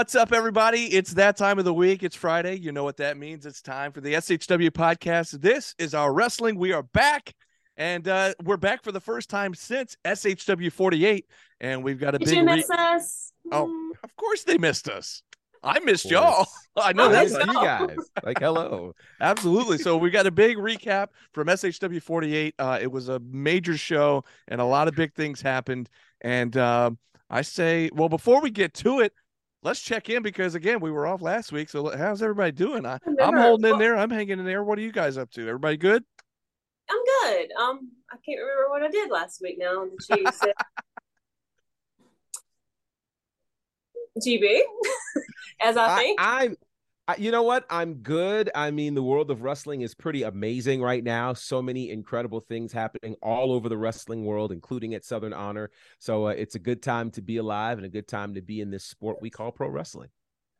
What's up, everybody? It's that time of the week. It's Friday. You know what that means. It's time for the SHW podcast. This is our wrestling. We are back, and uh, we're back for the first time since SHW 48. And we've got a Did big. you re- miss us? Oh, of course they missed us. I missed y'all. I know I that. missed you guys. Like, hello. Absolutely. So we got a big recap from SHW 48. Uh, it was a major show, and a lot of big things happened. And um I say, well, before we get to it, let's check in because again, we were off last week. So how's everybody doing? I, I'm Remember- holding in there. I'm hanging in there. What are you guys up to? Everybody good? I'm good. Um, I can't remember what I did last week now. That. GB, as I I, think. I'm, I, you know what? I'm good. I mean, the world of wrestling is pretty amazing right now. So many incredible things happening all over the wrestling world, including at Southern Honor. So uh, it's a good time to be alive and a good time to be in this sport we call pro wrestling.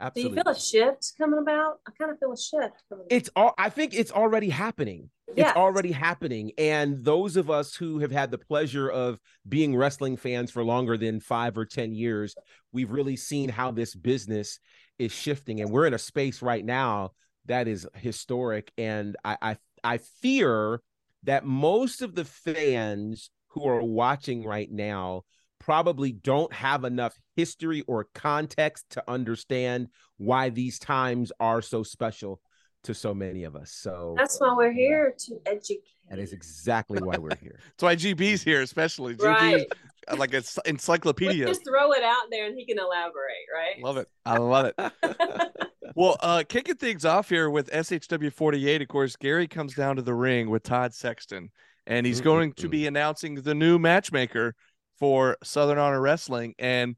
Absolutely. Do you feel a shift coming about? I kind of feel a shift coming. It's all. I think it's already happening. Yeah. It's already happening, and those of us who have had the pleasure of being wrestling fans for longer than five or ten years, we've really seen how this business is shifting, and we're in a space right now that is historic. And I, I, I fear that most of the fans who are watching right now probably don't have enough history or context to understand why these times are so special to so many of us. So That's why we're here to educate. that is exactly why we're here. That's why GB's here, especially. GB right. Is like an We encyclopedia. just throw it out there and he can elaborate, right? Love it. I love it. Well, uh, kicking things off here with SHW 48, of course, Gary comes down to the ring with Todd Sexton, and he's going to be announcing the new matchmaker for Southern Honor Wrestling. And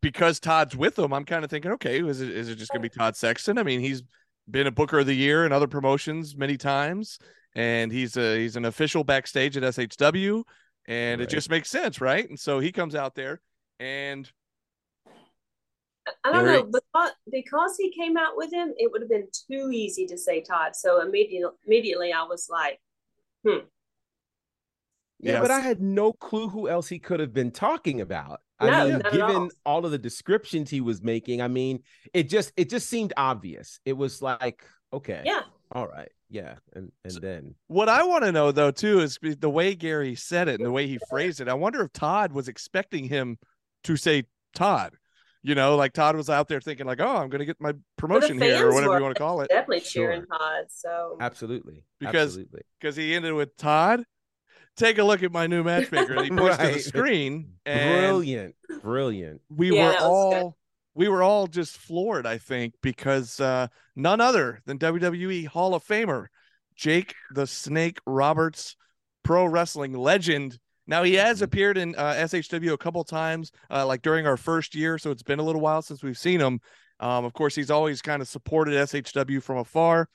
because Todd's with him, I'm kind of thinking, okay, is it is it just going to be Todd Sexton? I mean, he's been a Booker of the Year in other promotions many times, and he's a he's an official backstage at SHW, and it just makes sense, right? And so he comes out there, and I don't know because because he came out with him, it would have been too easy to say Todd. So immediately, immediately I was like, hmm. Yeah, Yes. but I had no clue who else he could have been talking about. No, I mean, given all. all of the descriptions he was making, I mean, it just it just seemed obvious. It was like, okay, yeah, all right, yeah, and and then What I want to know though too is the way Gary said it and the way he phrased it. I wonder if Todd was expecting him to say Todd. You know, like Todd was out there thinking like, "Oh, I'm going to get my promotion here or whatever were. you want to call it." definitely Sure. cheering Todd. So absolutely, Because- Because he ended with Todd. Take a look at my new matchmaker. And he points to the screen. And brilliant, brilliant. we Yeah, were all good. All we were all just floored, I think, because uh, none other than WWE Hall of Famer Jake the Snake Roberts, pro wrestling legend. Now he has Mhm. appeared in uh, SHW a couple times, uh, like during our first year, so it's been a little while since we've seen him. Um, of course, he's always kind of supported SHW from afar,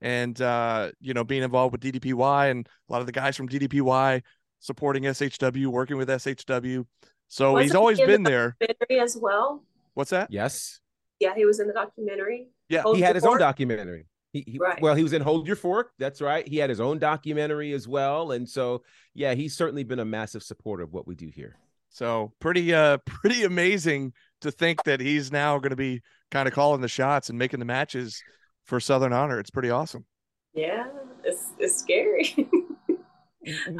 and uh, you know, being involved with DDPY and a lot of the guys from DDPY supporting SHW, working with SHW. So Wasn't he's always in been there. documentary as well. What's that? Yes, Yeah, he was in the documentary. Yeah. Hold he had his own documentary. He, he Right. well, he was in Hold Your Fork. That's right. He had his own documentary as well, and so yeah, he's certainly been a massive supporter of what we do here. So pretty uh pretty amazing to think that he's now going to be kind of calling the shots and making the matches for Southern Honor. It's pretty awesome. Yeah, it's it's scary.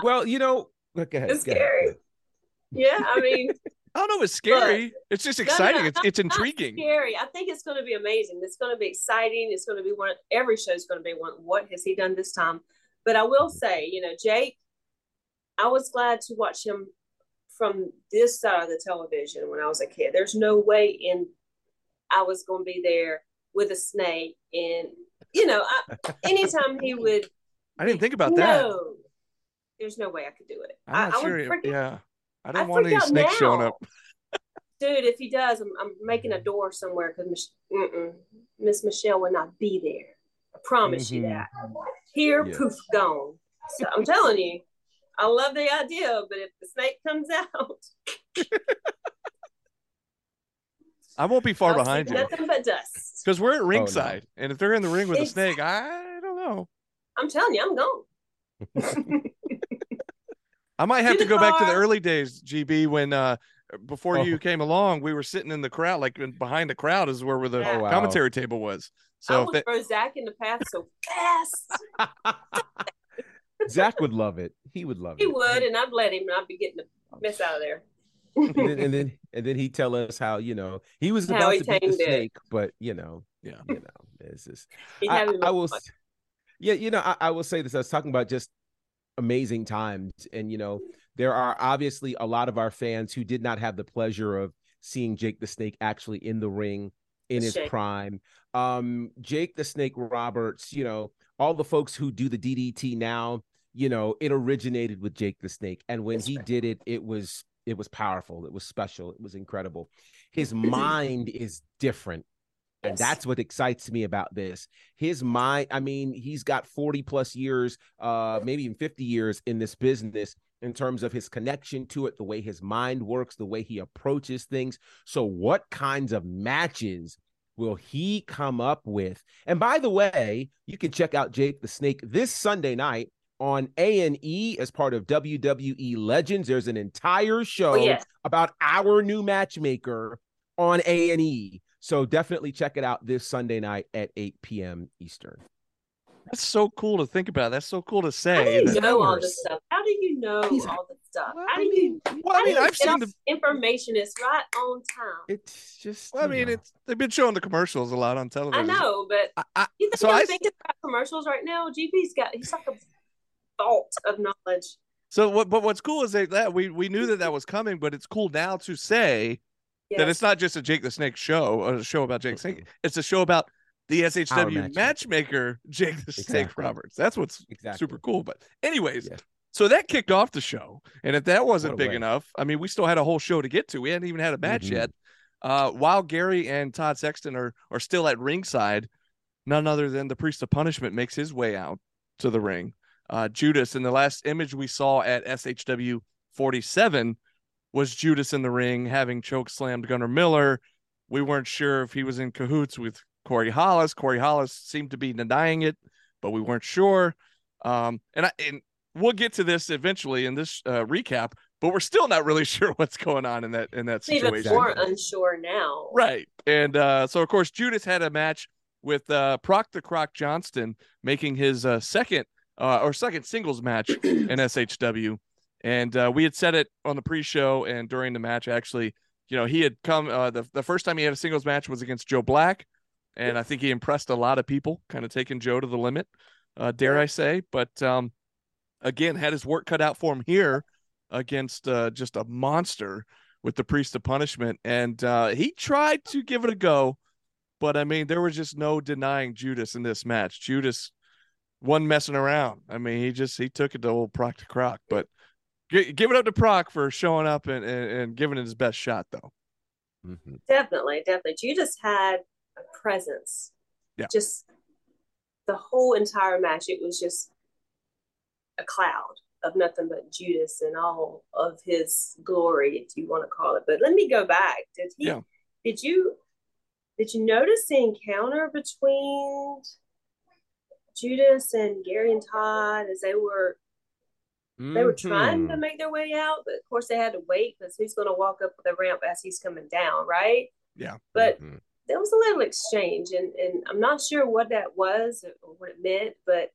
Well, you know, go ahead. It's go scary. ahead. yeah, I mean, I don't know it's scary. it's just No, no, exciting. no, it's it's intriguing. scary. I think it's going to be amazing. It's going to be exciting. It's going to be one. Every show is going to be one. What has he done this time? But I will say, you know, Jake, I was glad to watch him from this side of the television when I was a kid. There's no way in I was going to be there with a snake, and you know, I, anytime he would. I didn't think about that. No, there's no way I could do it. I'm I, not I sure. would it- yeah. I I don't want freak any out snakes showing up. dude, if he does, I'm, I'm making a door somewhere because Miss Michelle will not be there. I promise you Mhm. that. Here, Yes. poof, gone. So I'm telling you, I love the idea, but if the snake comes out, I won't be far I'll behind you Nothing but dust. because we're at no. ringside, and if they're in the ring with a snake, I don't know. I'm telling you, I'm gone. I might have To to the go back to the early days, GB, when uh before Oh. you came along, we were sitting in the crowd, like behind the crowd is where, where the Oh, wow. commentary table was. I So would that, throw Zach in the path so fast. Zach would love it. He would love He it. He would, and I'd let him, and I'd be getting the mess out of there. and then, and then and then he'd tell us how you know he was How about he to beat the tamed it. snake, but you know, Yeah. you know, it's just I, I will, the- s- yeah, you know, I, I will say this. I was talking about just amazing times, and you know, there are obviously a lot of our fans who did not have the pleasure of seeing Jake the Snake actually in the ring in his Shame. prime. Um, Jake the Snake Roberts, you know, all the folks who do the DDT now, you know, it originated with Jake the Snake, and when That's he right. did it, it was it was powerful, it was special, it was incredible. His mind is different. And Yes. that's what excites me about this. His mind, I mean, he's got 40 plus years, uh, maybe even 50 years in this business in terms of his connection to it, the way his mind works, the way he approaches things. So, what kinds of matches will he come up with? And by the way, you can check out Jake the Snake this Sunday night on A&E as part of WWE Legends. There's an entire show Oh, yes. about our new matchmaker on A&E. So definitely check it out this Sunday night at 8 p.m. Eastern. that's so cool to think about. That's so cool to How do say. you that- know all hours. this stuff? How do you know He's- all this stuff? Well, How do you? mean, well, I how do mean, you I've seen the information is right on time. It's just. Well, I mean, know. it's they've been showing the commercials a lot on television. I know, but I, I, you think So I'm I- thinking about commercials right now? GB's got he's like a vault of knowledge. so what? But what's cool is that, that we we knew that that was coming, but it's cool now to say that Yes. it's not just a Jake the Snake show, a show about Jake Snake. It's a show about the SHW matchmaker. matchmaker, Jake the Snake Roberts. That's what's exactly super cool. But anyways, Yeah. so that kicked off the show, and if that wasn't big way. enough, I mean, we still had a whole show to get to. We hadn't even had a match Mhm. yet. Uh, while Gary and Todd Sexton are are still at ringside, none other than the Priest of Punishment makes his way out to the ring. Uh, Judas, in the last image we saw at SHW 47, was Judas in the ring having choke slammed Gunnar Miller. We weren't sure if he was in cahoots with Corey Hollis. Corey Hollis seemed to be denying it, but we weren't sure. Um, and I and we'll get to this eventually in this uh, recap, but we're still not really sure what's going on in that in that situation. even more unsure now. Right. And uh, so, of course, Judas had a match with uh, Proc the Croc Johnston, making his uh, second uh, or second singles match in SHW. And uh, we had said it on the pre-show and during the match. Actually, you know, he had come uh, the the first time he had a singles match was against Joe Black, and I think he impressed a lot of people, kind of taking Joe to the limit, uh, dare I say. But um, again, had his work cut out for him here against uh, just a monster with the priest of punishment. And uh he tried to give it a go but i mean there was just no denying judas in this match. Judas wasn't messing around. I mean he just he took it to old proc to croc. But gi- give it up to proc for showing up and, and, and giving it his best shot though Mhm. Definitely, definitely. Judas had a presence. Yeah. Just the whole entire match, it was just a cloud of nothing but Judas and all of his glory, if you want to call it. But let me go back. Did he? Yeah. Did you? Did you notice the encounter between Judas and Gary and Todd as they were they were trying to Mhm. make their way out, but of course they had to wait because who's going to walk up the ramp as he's coming down, right? Yeah. But Mhm. there was a little exchange, and, and I'm not sure what that was or what it meant, but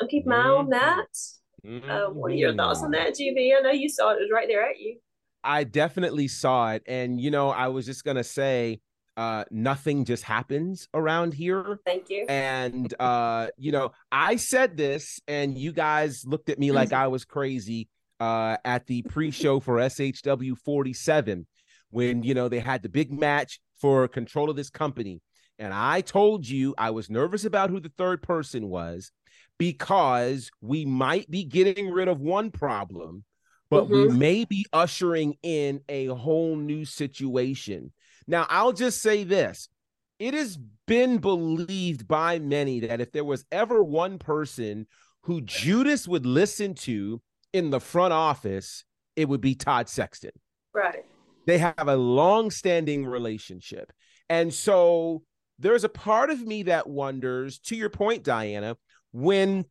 I'm keeping my eye on Mhm. that. Uh, what are your thoughts on that, GB? I know you saw it; it was right there at you. I definitely saw it. And, you know, I was just going to say, uh, nothing just happens around here. Thank you. And uh, you know, I said this, and you guys looked at me like I was crazy uh at the pre-show for SHW 47 when you know they had the big match for control of this company. And I told you I was nervous about who the third person was because we might be getting rid of one problem, but we Mhm. may be ushering in a whole new situation. Now, I'll just say this it has been believed by many that if there was ever one person who Judas would listen to in the front office, it would be Todd Sexton. Right. They have a long standing relationship. And so there's a part of me that wonders, to your point, Diana, when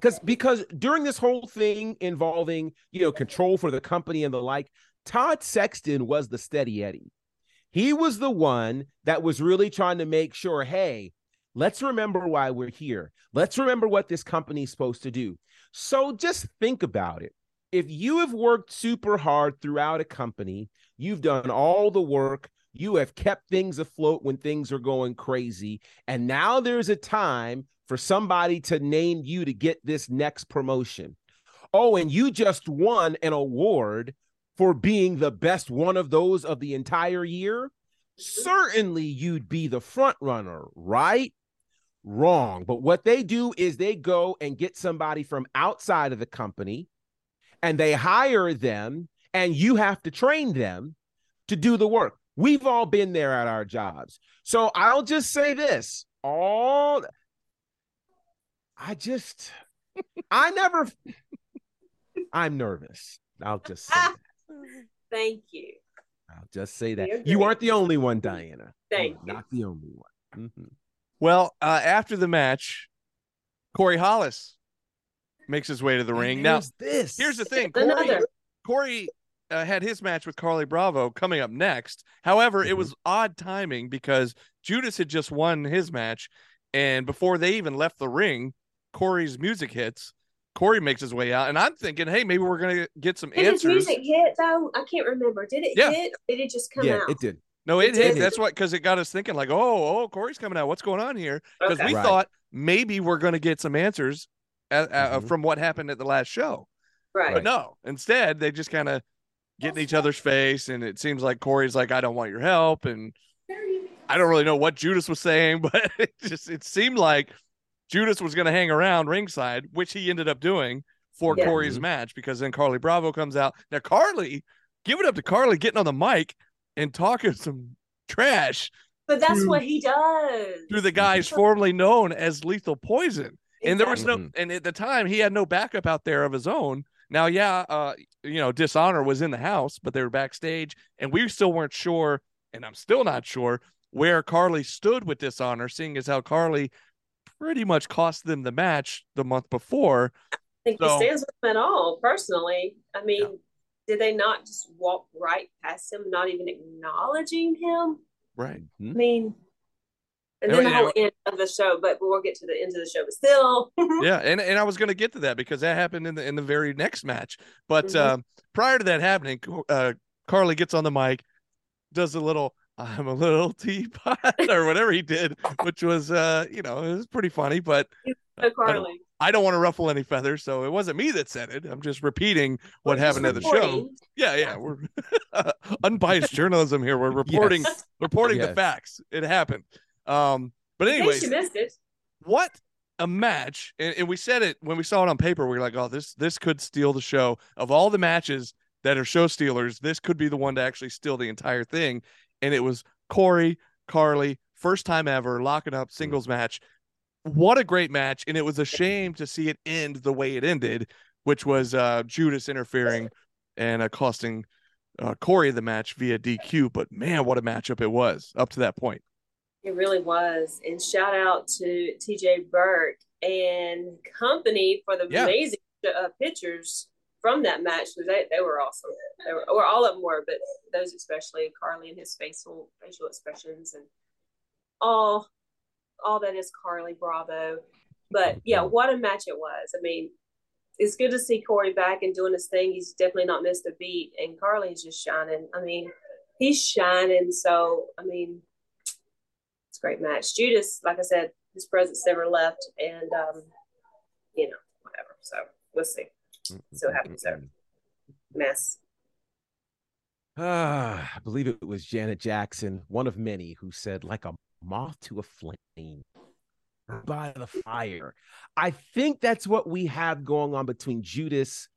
because because during this whole thing involving you know control for the company and the like, Todd Sexton was the steady Eddie. He was the one that was really trying to make sure, hey, let's remember why we're here. Let's remember what this company is supposed to do. So just think about it. If you have worked super hard throughout a company, you've done all the work, you have kept things afloat when things are going crazy, and now there's a time for somebody to name you to get this next promotion. Oh, and you just won an award for being the best one of those of the entire year, certainly you'd be the front runner, right? Wrong. But what they do is they go and get somebody from outside of the company and they hire them, and you have to train them to do the work. We've all been there at our jobs. So I'll just say this all I just, I never, I'm nervous. I'll just say that. Thank you. I'll just say that. You're you aren't the only one, Diana. Thank You. Not the only one. Mhm. Well, uh, after the match, Corey Hollis makes his way to the ring. Now, this. here's the thing: Another. Corey, Corey uh, had his match with Carly Bravo coming up next. However, it Mhm. was odd timing because Judas had just won his match, and before they even left the ring, Corey's music hits. Corey makes his way out, and I'm thinking, hey, maybe we're gonna get some answers. Did his music hit though? I can't remember. Did it Yeah. hit? Or did it just come yeah, out? it did. No, it It hit. did. That's what because it got us thinking, like, oh, oh, Corey's coming out. What's going on here? Because Okay. we Right. thought maybe we're gonna get some answers uh, uh, from what happened at the last show. right. But no, instead they just kind of get in each other's face, and it seems like Corey's like, "I don't want your help," and I don't really know what Judas was saying, but it just it seemed like Judas was going to hang around ringside, which he ended up doing for Yeah. Corey's Mhm. match because then Carly Bravo comes out. Now Carly, give it up to Carly getting on the mic and talking some trash But that's to- what he does. through the guys formerly known as Lethal Poison. And there was no, and at the time he had no backup out there of his own. Now, yeah, uh, you know, Dishonor was in the house, but they were backstage, and we still weren't sure, and I'm still not sure where Carly stood with Dishonor, seeing as how Carly pretty much cost them the match the month before. I think So- he stands with him at all. Personally, I mean, did they not just walk right past him, not even acknowledging him? Right. I Mhm. mean, and Yeah, then the yeah. whole end of the show. But we'll get to the end of the show. But still, Yeah, and, and I was going to get to that because that happened in the in the very next match. But Mhm. um, prior to that happening, uh, Carly gets on the mic, does a little "I'm a little teapot" or whatever he did, which was uh, you know it was pretty funny. But so Carly, I don't want to ruffle any feathers, so it wasn't me that said it. I'm just repeating what we're happened at the show. Yeah, yeah, we're unbiased journalism here. We're reporting Yes. reporting the facts. It happened. Um, but anyway, case you missed it. what a match and, and we said it when we saw it on paper we were like oh this this could steal the show of all the matches that are show stealers this could be the one to actually steal the entire thing and it was corey carly first time ever locking up singles match what a great match and it was a shame to see it end the way it ended which was uh judas interfering and uh, costing uh, corey the match via dq but man what a matchup it was up to that point It really was. And shout out to TJ Burke and company for the Yeah. amazing uh, pictures from that match because they, they were awesome. They were, or all of them were, but those especially Carly and his facial facial expressions and all all that is Carly Bravo. But yeah, what a match it was. I mean, it's good to see Corey back and doing his thing. He's definitely not missed a beat, and Carly's just shining. I mean, he's shining. So I mean, it's a great match. Judas, like I said, his presence never left, and um, you know, whatever. So we'll see. So happy he's there. Mess. Ah, I believe it was Janet Jackson, one of many, who said, like a moth to a flame by the fire. I think that's what we have going on between Judas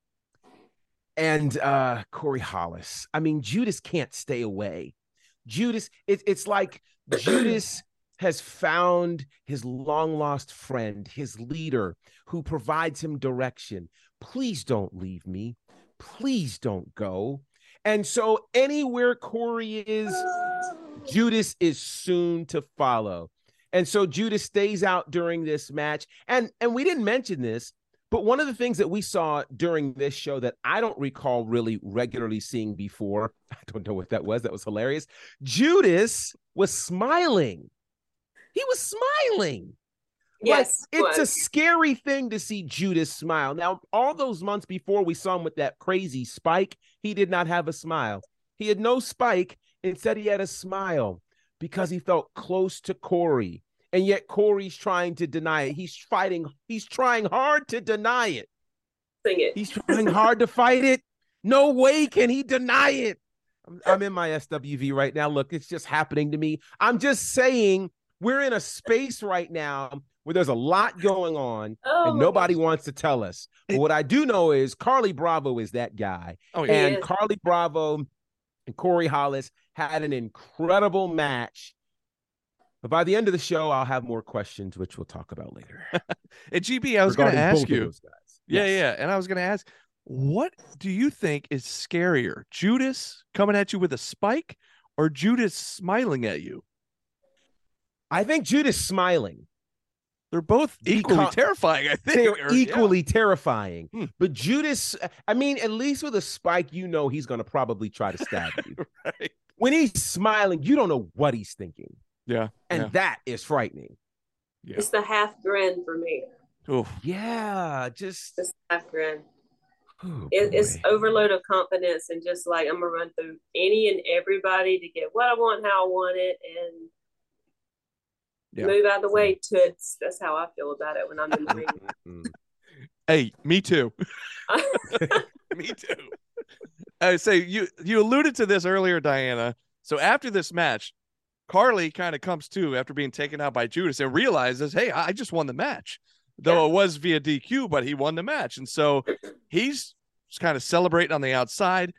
and uh Corey Hollis. I mean, Judas can't stay away. Judas, it, it's like Judas has found his long lost friend, his leader, who provides him direction. Please don't leave me. Please don't go. And so, anywhere Corey is, Judas is soon to follow. And so Judas stays out during this match. And and we didn't mention this, but one of the things that we saw during this show that I don't recall really regularly seeing before, I don't know what that was. That was hilarious. Judas was smiling. He was smiling. Yes, Like, it's a scary thing to see Judas smile. Now, all those months before we saw him with that crazy spike, he did not have a smile. He had no spike. Instead, he had a smile because he felt close to Corey. And yet Corey's trying to deny it. He's fighting, he's trying hard to deny it. Sing it. He's trying hard to fight it. No way can he deny it. I'm, I'm in my SWV right now. Look, it's just happening to me. I'm just saying we're in a space right now where there's a lot going on oh, and nobody gosh. wants to tell us. But what I do know is Carly Bravo is that guy. Oh yeah. And. Carly Bravo and Corey Hollis had an incredible match. But by the end of the show, I'll have more questions, which we'll talk about later. And GB, I was going to ask you. Yeah, Yes. yeah. And I was going to ask, what do you think is scarier, Judas coming at you with a spike, or Judas smiling at you? I think Judas smiling. They're both equally Because- terrifying. I think They're or- yeah. equally terrifying. Hmm. But Judas, I mean, at least with a spike, you know he's going to probably try to stab you. right. When he's smiling, you don't know what he's thinking. Yeah. And yeah. that is frightening. yeah. It's the half grin for me. Oof. Yeah, just It's the half grin. oh, It, it's overload of confidence and just like I'm gonna run through any and everybody to get what I want, how I want it, and Yeah. move out of the way. Toots. That's how I feel about it when I'm in the ring. Mm. Hey, me too. me too. I say you you alluded to this earlier, Diana. So after this match, Carly kind of comes to after being taken out by Judas and realizes, hey, I just won the match. Though Yeah. it was via DQ, but he won the match. And so he's kind of celebrating on the outside.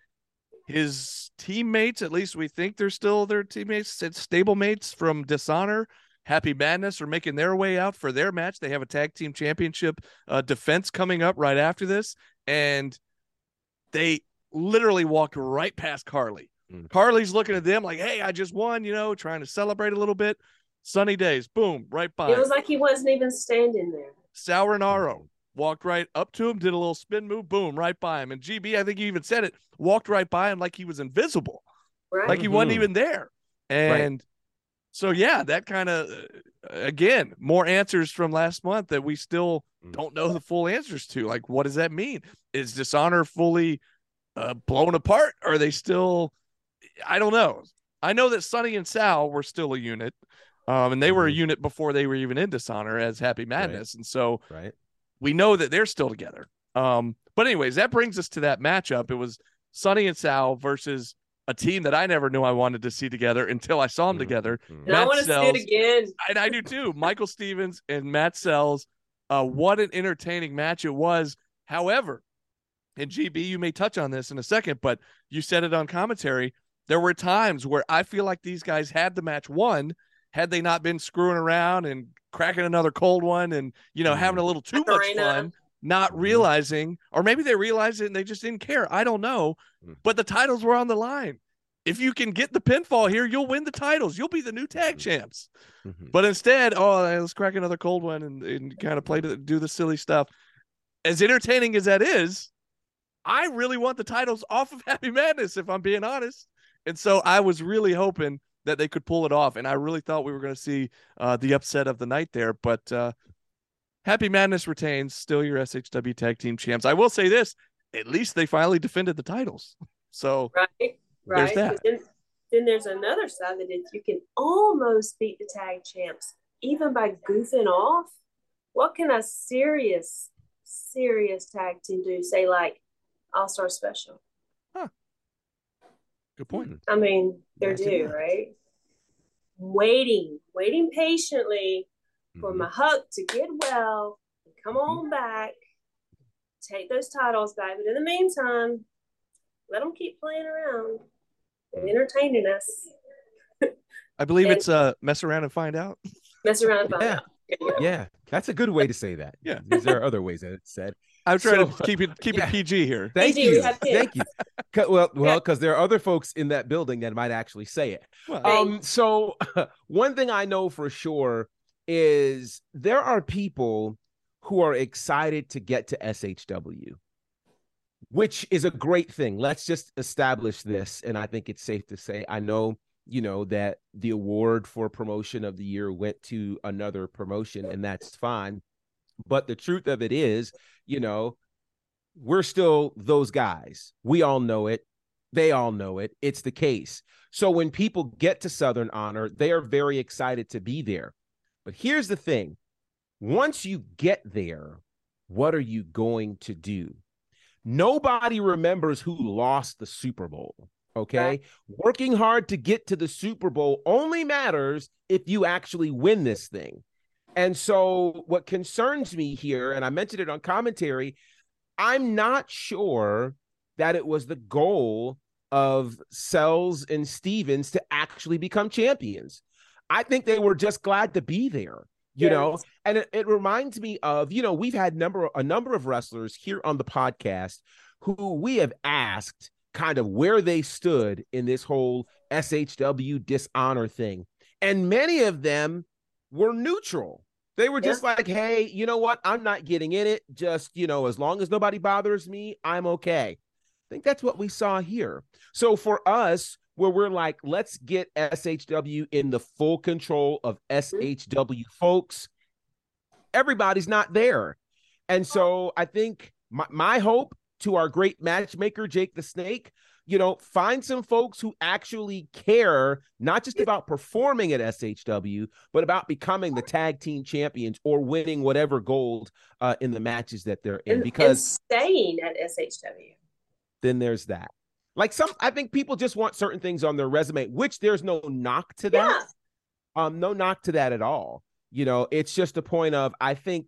His teammates, at least we think they're still their teammates, it's stablemates from Dishonor, Happy Madness, are making their way out for their match. They have a tag team championship uh, defense coming up right after this. And they literally walked right past Carly. Mm. Carly's looking at them like, hey, I just won, you know, trying to celebrate a little bit. Sunny days, boom, right by. it was like he wasn't even standing there. Sal Rinauro walked right up to him, did a little spin move, boom, right by him. And GB, I think you even said it, walked right by him like he was invisible, Right. like he wasn't Mhm. even there. And so, yeah, that kind of, again, more answers from last month that we still Mm. don't know the full answers to. Like, what does that mean? Is Dishonor fully uh, blown apart? Are they still, I don't know. I know that Sonny and Sal were still a unit. Um, and they were a Mhm. unit before they were even in Dishonor as Happy Madness. And so, right. we know that they're still together. Um, but anyways, that brings us to that matchup. It was Sonny and Sal versus a team that I never knew I wanted to see together until I saw them Mhm. together. Mhm. and I Matt want to see it Sells. again. And I do too. Michael Stevens and Matt Sells. Uh, what an entertaining match it was. However, and GB, you may touch on this in a second, but you said it on commentary. There were times where I feel like these guys had the match won had they not been screwing around and cracking another cold one and you know having a little too much Macarena. fun, not Mhm. realizing, or maybe they realized it and they just didn't care. I don't know, Mm. but the titles were on the line. If you can get the pinfall here, you'll win the titles. You'll be the new tag Mhm. champs. Mhm. But instead, oh, let's crack another cold one and, and kind of play to do the silly stuff. As entertaining as that is, I really want the titles off of Happy Madness, if I'm being honest. And so I was really hoping that they could pull it off. And I really thought we were going to see uh, the upset of the night there. But uh, Happy Madness retains, still your SHW tag team champs. I will say this at least they finally defended the titles. So Right. Right. that. Then, then there's another side that is you can almost beat the tag champs even by goofing off. What can a serious, serious tag team do? Say like All Star Special. good point. I mean, they're due, right? Waiting, waiting patiently for Mhm. my Huck to get well and come Mhm. on back, take those titles back. But in the meantime, let them keep playing around and Mhm. entertaining us. I believe And- it's uh, mess around and find out. Mess around and find Yeah. out. There. Yeah, that's a good way to say that. Yeah. there are other ways that it's said. I'm trying So- to keep it keep Yeah. it PG here. Thank PG, you, have Pam. thank you. 'Cause- Well, well, because there are other folks in that building that might actually say it. Well, Um, so one thing I know for sure is there are people who are excited to get to SHW, which is a great thing. Let's just establish this. And I think it's safe to say, I know, you know, that the award for promotion of the year went to another promotion, and that's fine. But the truth of it is, you know, we're still those guys. We all know it. They all know it. It's the case. So when people get to Southern Honor, they are very excited to be there. But here's the thing once you get there, what are you going to do? Nobody remembers who lost the Super Bowl. Okay. Right. Working hard to get to the Super Bowl only matters if you actually win this thing. And so, what concerns me here, and I mentioned it on commentary, I'm not sure that it was the goal of Sells and Stevens to actually become champions. I think they were just glad to be there, you yes. know. And it, it reminds me of, you know, we've had number a number of wrestlers here on the podcast who we have asked kind of where they stood in this whole SHW dishonor thing. And many of them were neutral. They were just yeah. like, hey, you know what? I'm not getting in it. Just, you know, as long as nobody bothers me, I'm okay. I think that's what we saw here. So for us, where we're like, let's get SHW in the full control of SHW folks, everybody's not there. And so I think my, my hope to our great matchmaker, Jake the Snake, you know, find some folks who actually care, not just about performing at SHW, but about becoming the tag team champions or winning whatever gold uh, in the matches that they're in. Because and staying at SHW. Then there's that. Like some, I think people just want certain things on their resume, which there's no knock to that. Yeah. Um, no knock to that at all. You know, it's just a point of I think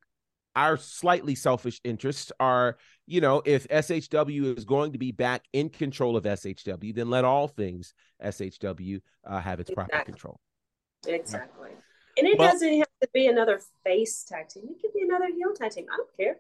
our slightly selfish interests are, you know, if SHW is going to be back in control of SHW, then let all things SHW uh, have its exactly. proper control. Exactly. And it doesn't have to be another face tag team. It could be another heel tag team. I don't care.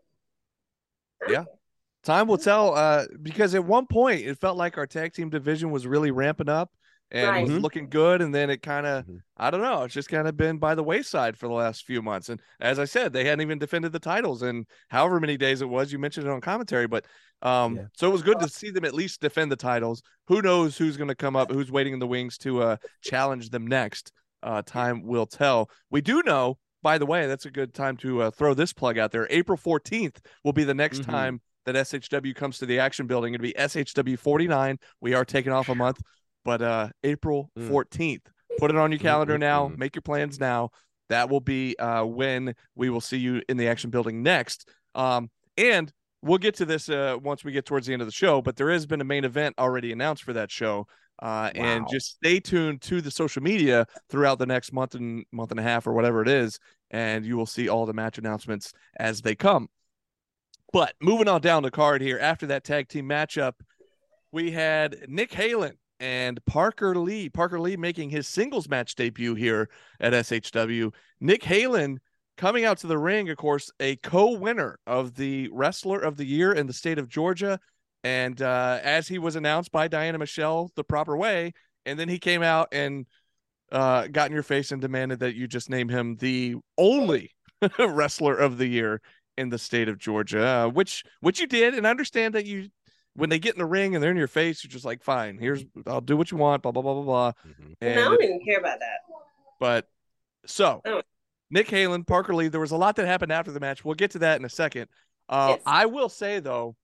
I don't yeah. Care. Time will tell. Uh, because at one point it felt like our tag team division was really ramping up and right. was mm-hmm. looking good. And then it kind of, mm-hmm. I don't know, it's just kind of been by the wayside for the last few months. And as I said, they hadn't even defended the titles in however many days it was. You mentioned it on commentary, but um, yeah. so it was good to see them at least defend the titles. Who knows who's going to come up, who's waiting in the wings to uh, challenge them next? Uh, time will tell. We do know, by the way, that's a good time to uh, throw this plug out there. April 14th will be the next mm-hmm. time that SHW comes to the action building. It'll be SHW 49. We are taking off a month, but uh April 14th. Mm. Put it on your calendar now. Make your plans now. That will be uh when we will see you in the action building next. Um and we'll get to this uh once we get towards the end of the show, but there has been a main event already announced for that show. Uh, wow. and just stay tuned to the social media throughout the next month and month and a half or whatever it is, and you will see all the match announcements as they come. But moving on down the card here, after that tag team matchup, we had Nick Halen and Parker Lee. Parker Lee making his singles match debut here at SHW. Nick Halen coming out to the ring, of course, a co-winner of the Wrestler of the Year in the state of Georgia. And uh, as he was announced by Diana Michelle the proper way, and then he came out and uh, got in your face and demanded that you just name him the only Wrestler of the Year in the state of Georgia, uh, which which you did, and I understand that you when they get in the ring and they're in your face, you're just like, fine, here's I'll do what you want, blah blah blah blah blah. Mm-hmm. And, I don't even care about that. But so Nick Halen, Parker Lee, there was a lot that happened after the match. We'll get to that in a second. Uh, yes. I will say though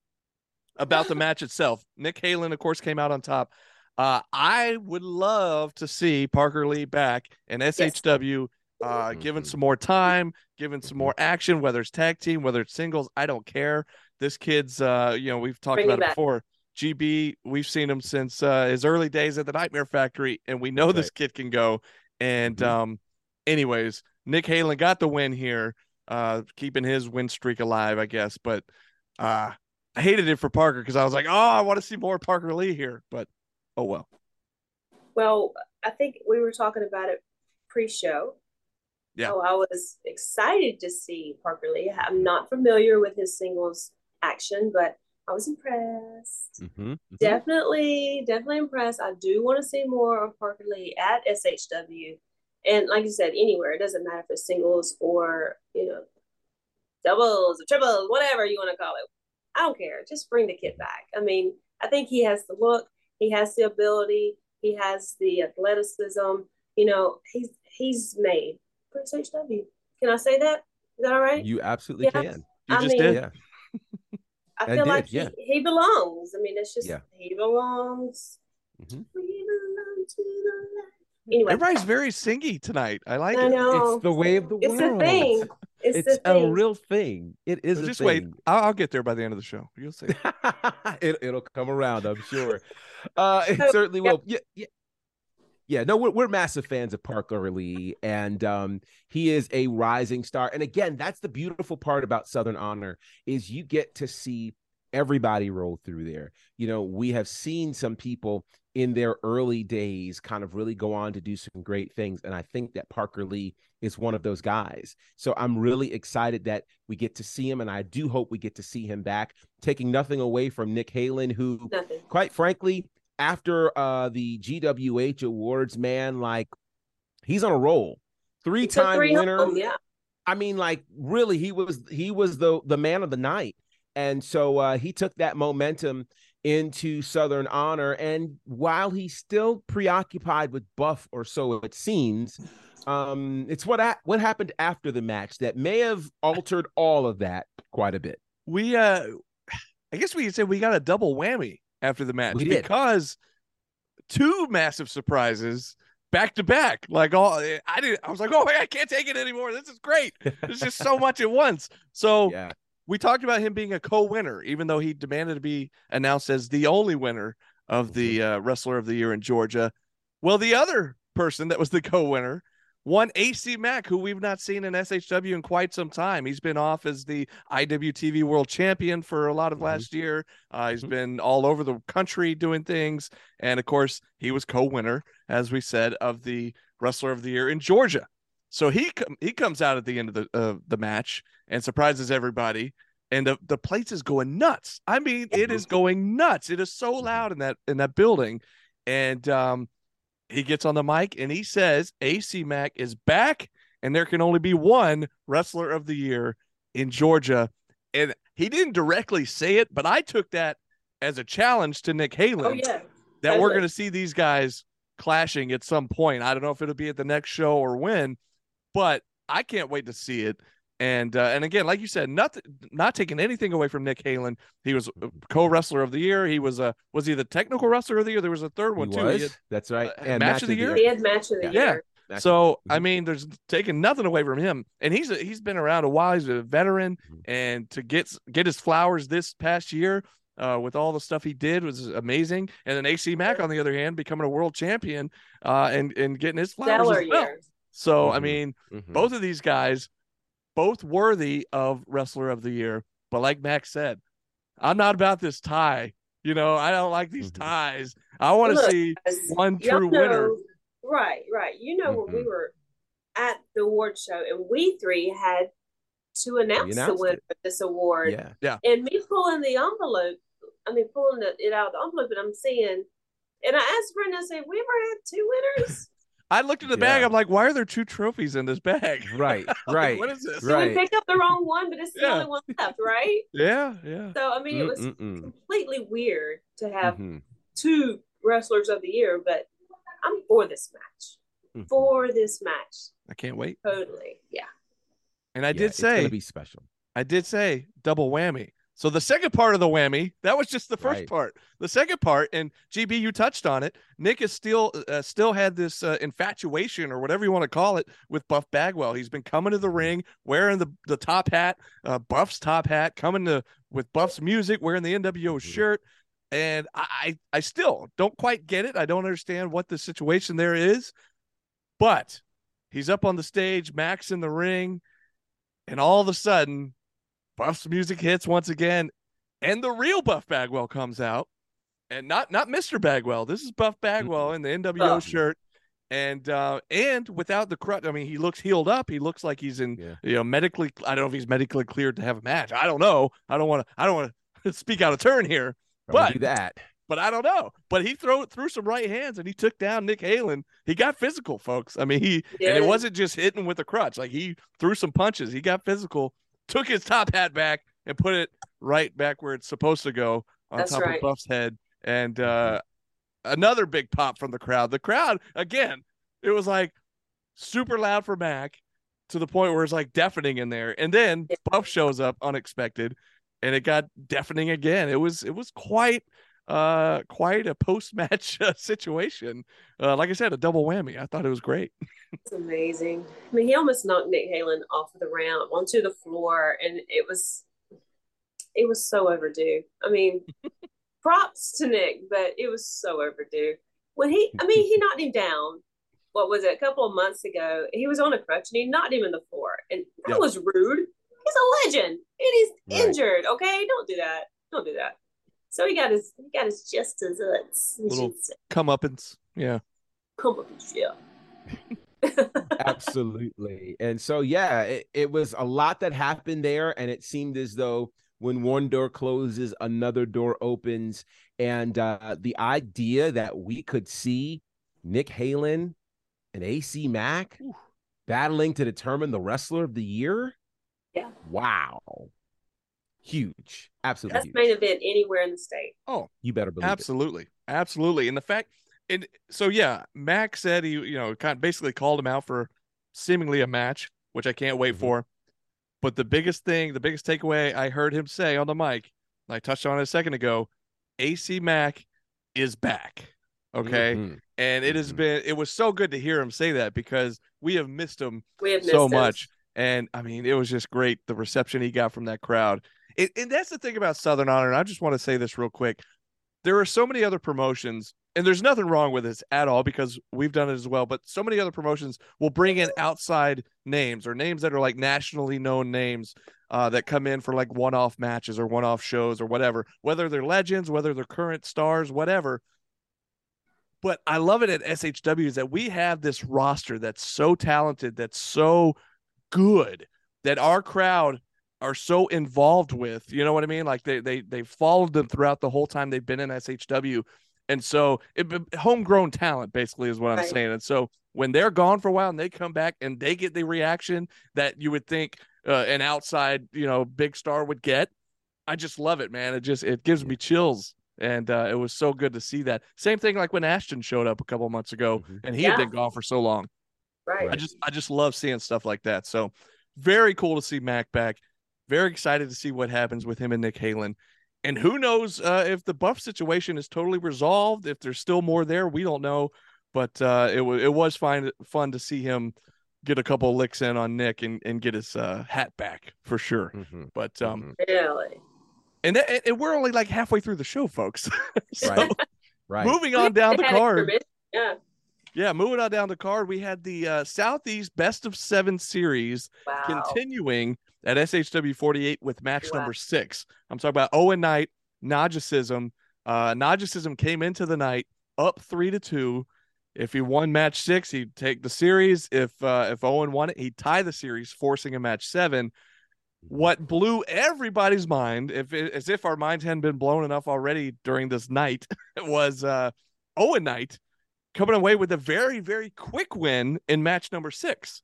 about the match itself, Nick Halen, of course, came out on top. Uh, I would love to see Parker Lee back in SHW. Yes uh, given some more time, given some more action, whether it's tag team, whether it's singles, I don't care. This kid's, uh, you know, we've talked Bring about it before. GB, we've seen him since uh, his early days at the Nightmare Factory, and we know right. this kid can go. And, mm-hmm. um, anyways, Nick Halen got the win here, uh, keeping his win streak alive, I guess. But uh, I hated it for Parker because I was like, oh, I want to see more Parker Lee here. But oh well. Well, I think we were talking about it pre-show yeah. So I was excited to see Parker Lee. I'm not familiar with his singles action, but I was impressed. Mm-hmm, mm-hmm. Definitely, definitely impressed. I do want to see more of Parker Lee at SHW. And like you said, anywhere, it doesn't matter if it's singles or, you know, doubles or triples, whatever you want to call it. I don't care. Just bring the kid back. I mean, I think he has the look, he has the ability, he has the athleticism. You know, he's he's made HW. Can I say that? Is that all right? You absolutely Yeah. can. You I just mean, did. Yeah. I I feel did, like yeah. he, he belongs. I mean, it's just Yeah. he belongs. Mhm. We belong to the light. Anyway, Everybody's very singy tonight. I like I it. know. It's the way of the It's a world. thing. It's, It's the thing. a real thing. It is So a just wait. thing. I'll, I'll get there by the end of the show. You'll see. it, it'll come around, I'm sure. Uh, it So, certainly yeah. will. Yeah, yeah, yeah. No, we're we're massive fans of Parker Lee, and um, he is a rising star. And again, that's the beautiful part about Southern Honor is you get to see everybody roll through there. You know, we have seen some people in their early days kind of really go on to do some great things, and I think that Parker Lee is one of those guys. So I'm really excited that we get to see him, and I do hope we get to see him back, taking nothing away from Nick Halen, who, Nothing. quite frankly, after uh the GWH awards, man, like he's on a roll. Three-time winner. home, Yeah. I mean, like really, he was he was the the man of the night, and so uh, he took that momentum into Southern Honor. And while he's still preoccupied with Buff, or so it seems, um, it's what a- what happened after the match that may have altered all of that quite a bit. we uh I guess we could say we got a double whammy after the match We did. because two massive surprises back to back. Like all I did I was like, "Oh, my! I can't take it anymore. This is great." There's just so much at once. So Yeah, we talked about him being a co-winner even though he demanded to be announced as the only winner of the uh, wrestler of the year in Georgia. Well, the other person that was the co-winner one AC Mack, who we've not seen in SHW in quite some time. He's been off as the IWTV World Champion for a lot of Mhm. last year. Uh, he's Mhm. been all over the country doing things, and of course, he was co-winner, as we said, of the Wrestler of the Year in Georgia. So he com- he comes out at the end of the uh, the match and surprises everybody, and the the place is going nuts. I mean, it is going nuts. It is so loud in that in that building, and um, he gets on the mic and he says AC Mack is back, and there can only be one Wrestler of the Year in Georgia. And he didn't directly say it, but I took that as a challenge to Nick Halen Oh yeah. that we're going to see these guys clashing at some point. I don't know if it'll be at the next show or when, but I can't wait to see it. And uh, and again, like you said, nothing, not taking anything away from Nick Halen. He was co-wrestler of the year. He was a was he the technical wrestler of the year? There was a third one he too. He had- That's right. uh, and match of the year? He had match of the Yeah. year. Match so I Mhm. mean, there's taking nothing away from him, and he's a, he's been around a while. He's a veteran, Mhm. and to get get his flowers this past year uh, with all the stuff he did was amazing. And then AC Mack, on the other hand, becoming a world champion uh, and and getting his flowers Stellar as well. year. So I Mhm. mean, Mhm. both of these guys, both worthy of wrestler of the year. But like Max said, I'm not about this tie. You know, I don't like these Mhm. ties. I want to see one y'all true winner. Right, right. You know when we Mhm. were at the award show and we three had to announce the winner it. of this award. Yeah. yeah. And me pulling the envelope, I mean pulling the, it out of the envelope and I'm seeing and I asked Brenda, I said, We ever at two winners? I looked at the bag. I'm like, why are there two trophies in this bag? Right. Like, Right. what is this? So Right. we picked up the wrong one, but it's the Yeah. only one left, right? Yeah, yeah. So I mean it was Mm-mm-mm. completely weird to have Mhm. two wrestlers of the year, but I'm for this match. Mhm. For this match. I can't wait. Totally. Yeah. And I Yeah, did it's gonna say, be special. I did say double whammy. So the second part of the whammy, that was just the first Right. part. The second part, and GB, you touched on it. Nick is still, uh, still had this uh, infatuation or whatever you want to call it with Buff Bagwell. He's been coming to the ring wearing the the top hat, uh, Buff's top hat, coming to with Buff's music, wearing the NWO Mhm. shirt. And I, I still don't quite get it. I don't understand what the situation there is, but he's up on the stage, Max in the ring, and all of a sudden, Buff's music hits once again, and the real Buff Bagwell comes out, and not not Mr. Bagwell. This is Buff Bagwell in the NWO shirt, and uh, and without the crutch. I mean, he looks healed up. He looks like he's in Yeah. you know medically. I don't know if he's medically cleared to have a match. I don't know. I don't want to. I don't want to speak out of turn here. Probably But- that. but I don't know. But he threw threw some right hands and he took down Nick Halen. He got physical, folks. I mean, he and it wasn't just hitting with a crutch. Like he threw some punches. He got physical, took his top hat back and put it right back where it's supposed to go on That's top right. of Buff's head. And uh another big pop from the crowd. The crowd again, it was like super loud for Mac to the point where it's like deafening in there. And then Buff shows up unexpected and it got deafening again. It was it was quite uh quite a post-match uh, situation. Uh like I said, a double whammy. I thought it was great. It's amazing. I mean, he almost knocked Nick Halen off of the ramp onto the floor, and it was it was so overdue. I mean, props to Nick, but it was so overdue. When he, I mean, he knocked him down. What was it? A couple of months ago, he was on a crutch and he knocked him in the floor, and that Yeah. was rude. He's a legend, and he's Right. injured. Okay, don't do that. Don't do that. So he got his he got his just as desserts. Little- Comeuppance. Yeah. Come on, yeah. Absolutely. And so, yeah, it, it was a lot that happened there. And it seemed as though when one door closes, another door opens. And uh, the idea that we could see Nick Halen and AC Mack battling to determine the wrestler of the year. Yeah. Wow. Huge. Absolutely. That's huge. main event anywhere in the state. Oh, you better believe it. Absolutely. Absolutely. And the fact and so yeah, Mac said he, you know, kind of basically called him out for seemingly a match, which I can't wait Mhm. for. But the biggest thing, the biggest takeaway I heard him say on the mic, and I touched on it a second ago, AC Mac is back. Okay. Mhm. And it has Mhm. been it was so good to hear him say that because we have missed him We have so missed him. much. And I mean, it was just great the reception he got from that crowd. And that's the thing about Southern Honor. And I just want to say this real quick. There are so many other promotions, and there's nothing wrong with this at all because we've done it as well. But so many other promotions will bring in outside names or names that are like nationally known names uh, that come in for like one off matches or one off shows or whatever, whether they're legends, whether they're current stars, whatever. But I love it at SHW is that we have this roster that's so talented, that's so good that our crowd are so involved with. You know what I mean? Like they they they followed them throughout the whole time they've been in SHW, and so it, homegrown talent basically is what I'm Right. saying. And so when they're gone for a while and they come back and they get the reaction that you would think uh, an outside you know big star would get, I just love it, man. It just it gives me chills. And uh, it was so good to see that. Same thing like when Ashton showed up a couple months ago, Mhm. and he had been gone for so long. Right. I just I just love seeing stuff like that. So very cool to see Mac back. Very excited to see what happens with him and Nick Halen. And who knows uh, if the buff situation is totally resolved, if there's still more there, we don't know. But uh, it was it was fine fun to see him get a couple licks in on Nick and, and get his uh, hat back for sure. Mhm. But um, Mhm. Really. and, that, and we're only like halfway through the show, folks. so Right. Right. moving on down the card. Yeah. Yeah, moving on down the card, we had the uh, Southeast Best of Seven series Wow. continuing at SHW 48 with match Wow. number six. I'm talking about Owen Knight, Nagicism. Uh, Nagicism came into the night up three to two. If he won match six, he'd take the series. If uh, if Owen won it, he'd tie the series, forcing a match seven. What blew everybody's mind, if as if our minds hadn't been blown enough already during this night, was uh, Owen Knight coming away with a very very quick win in match number six.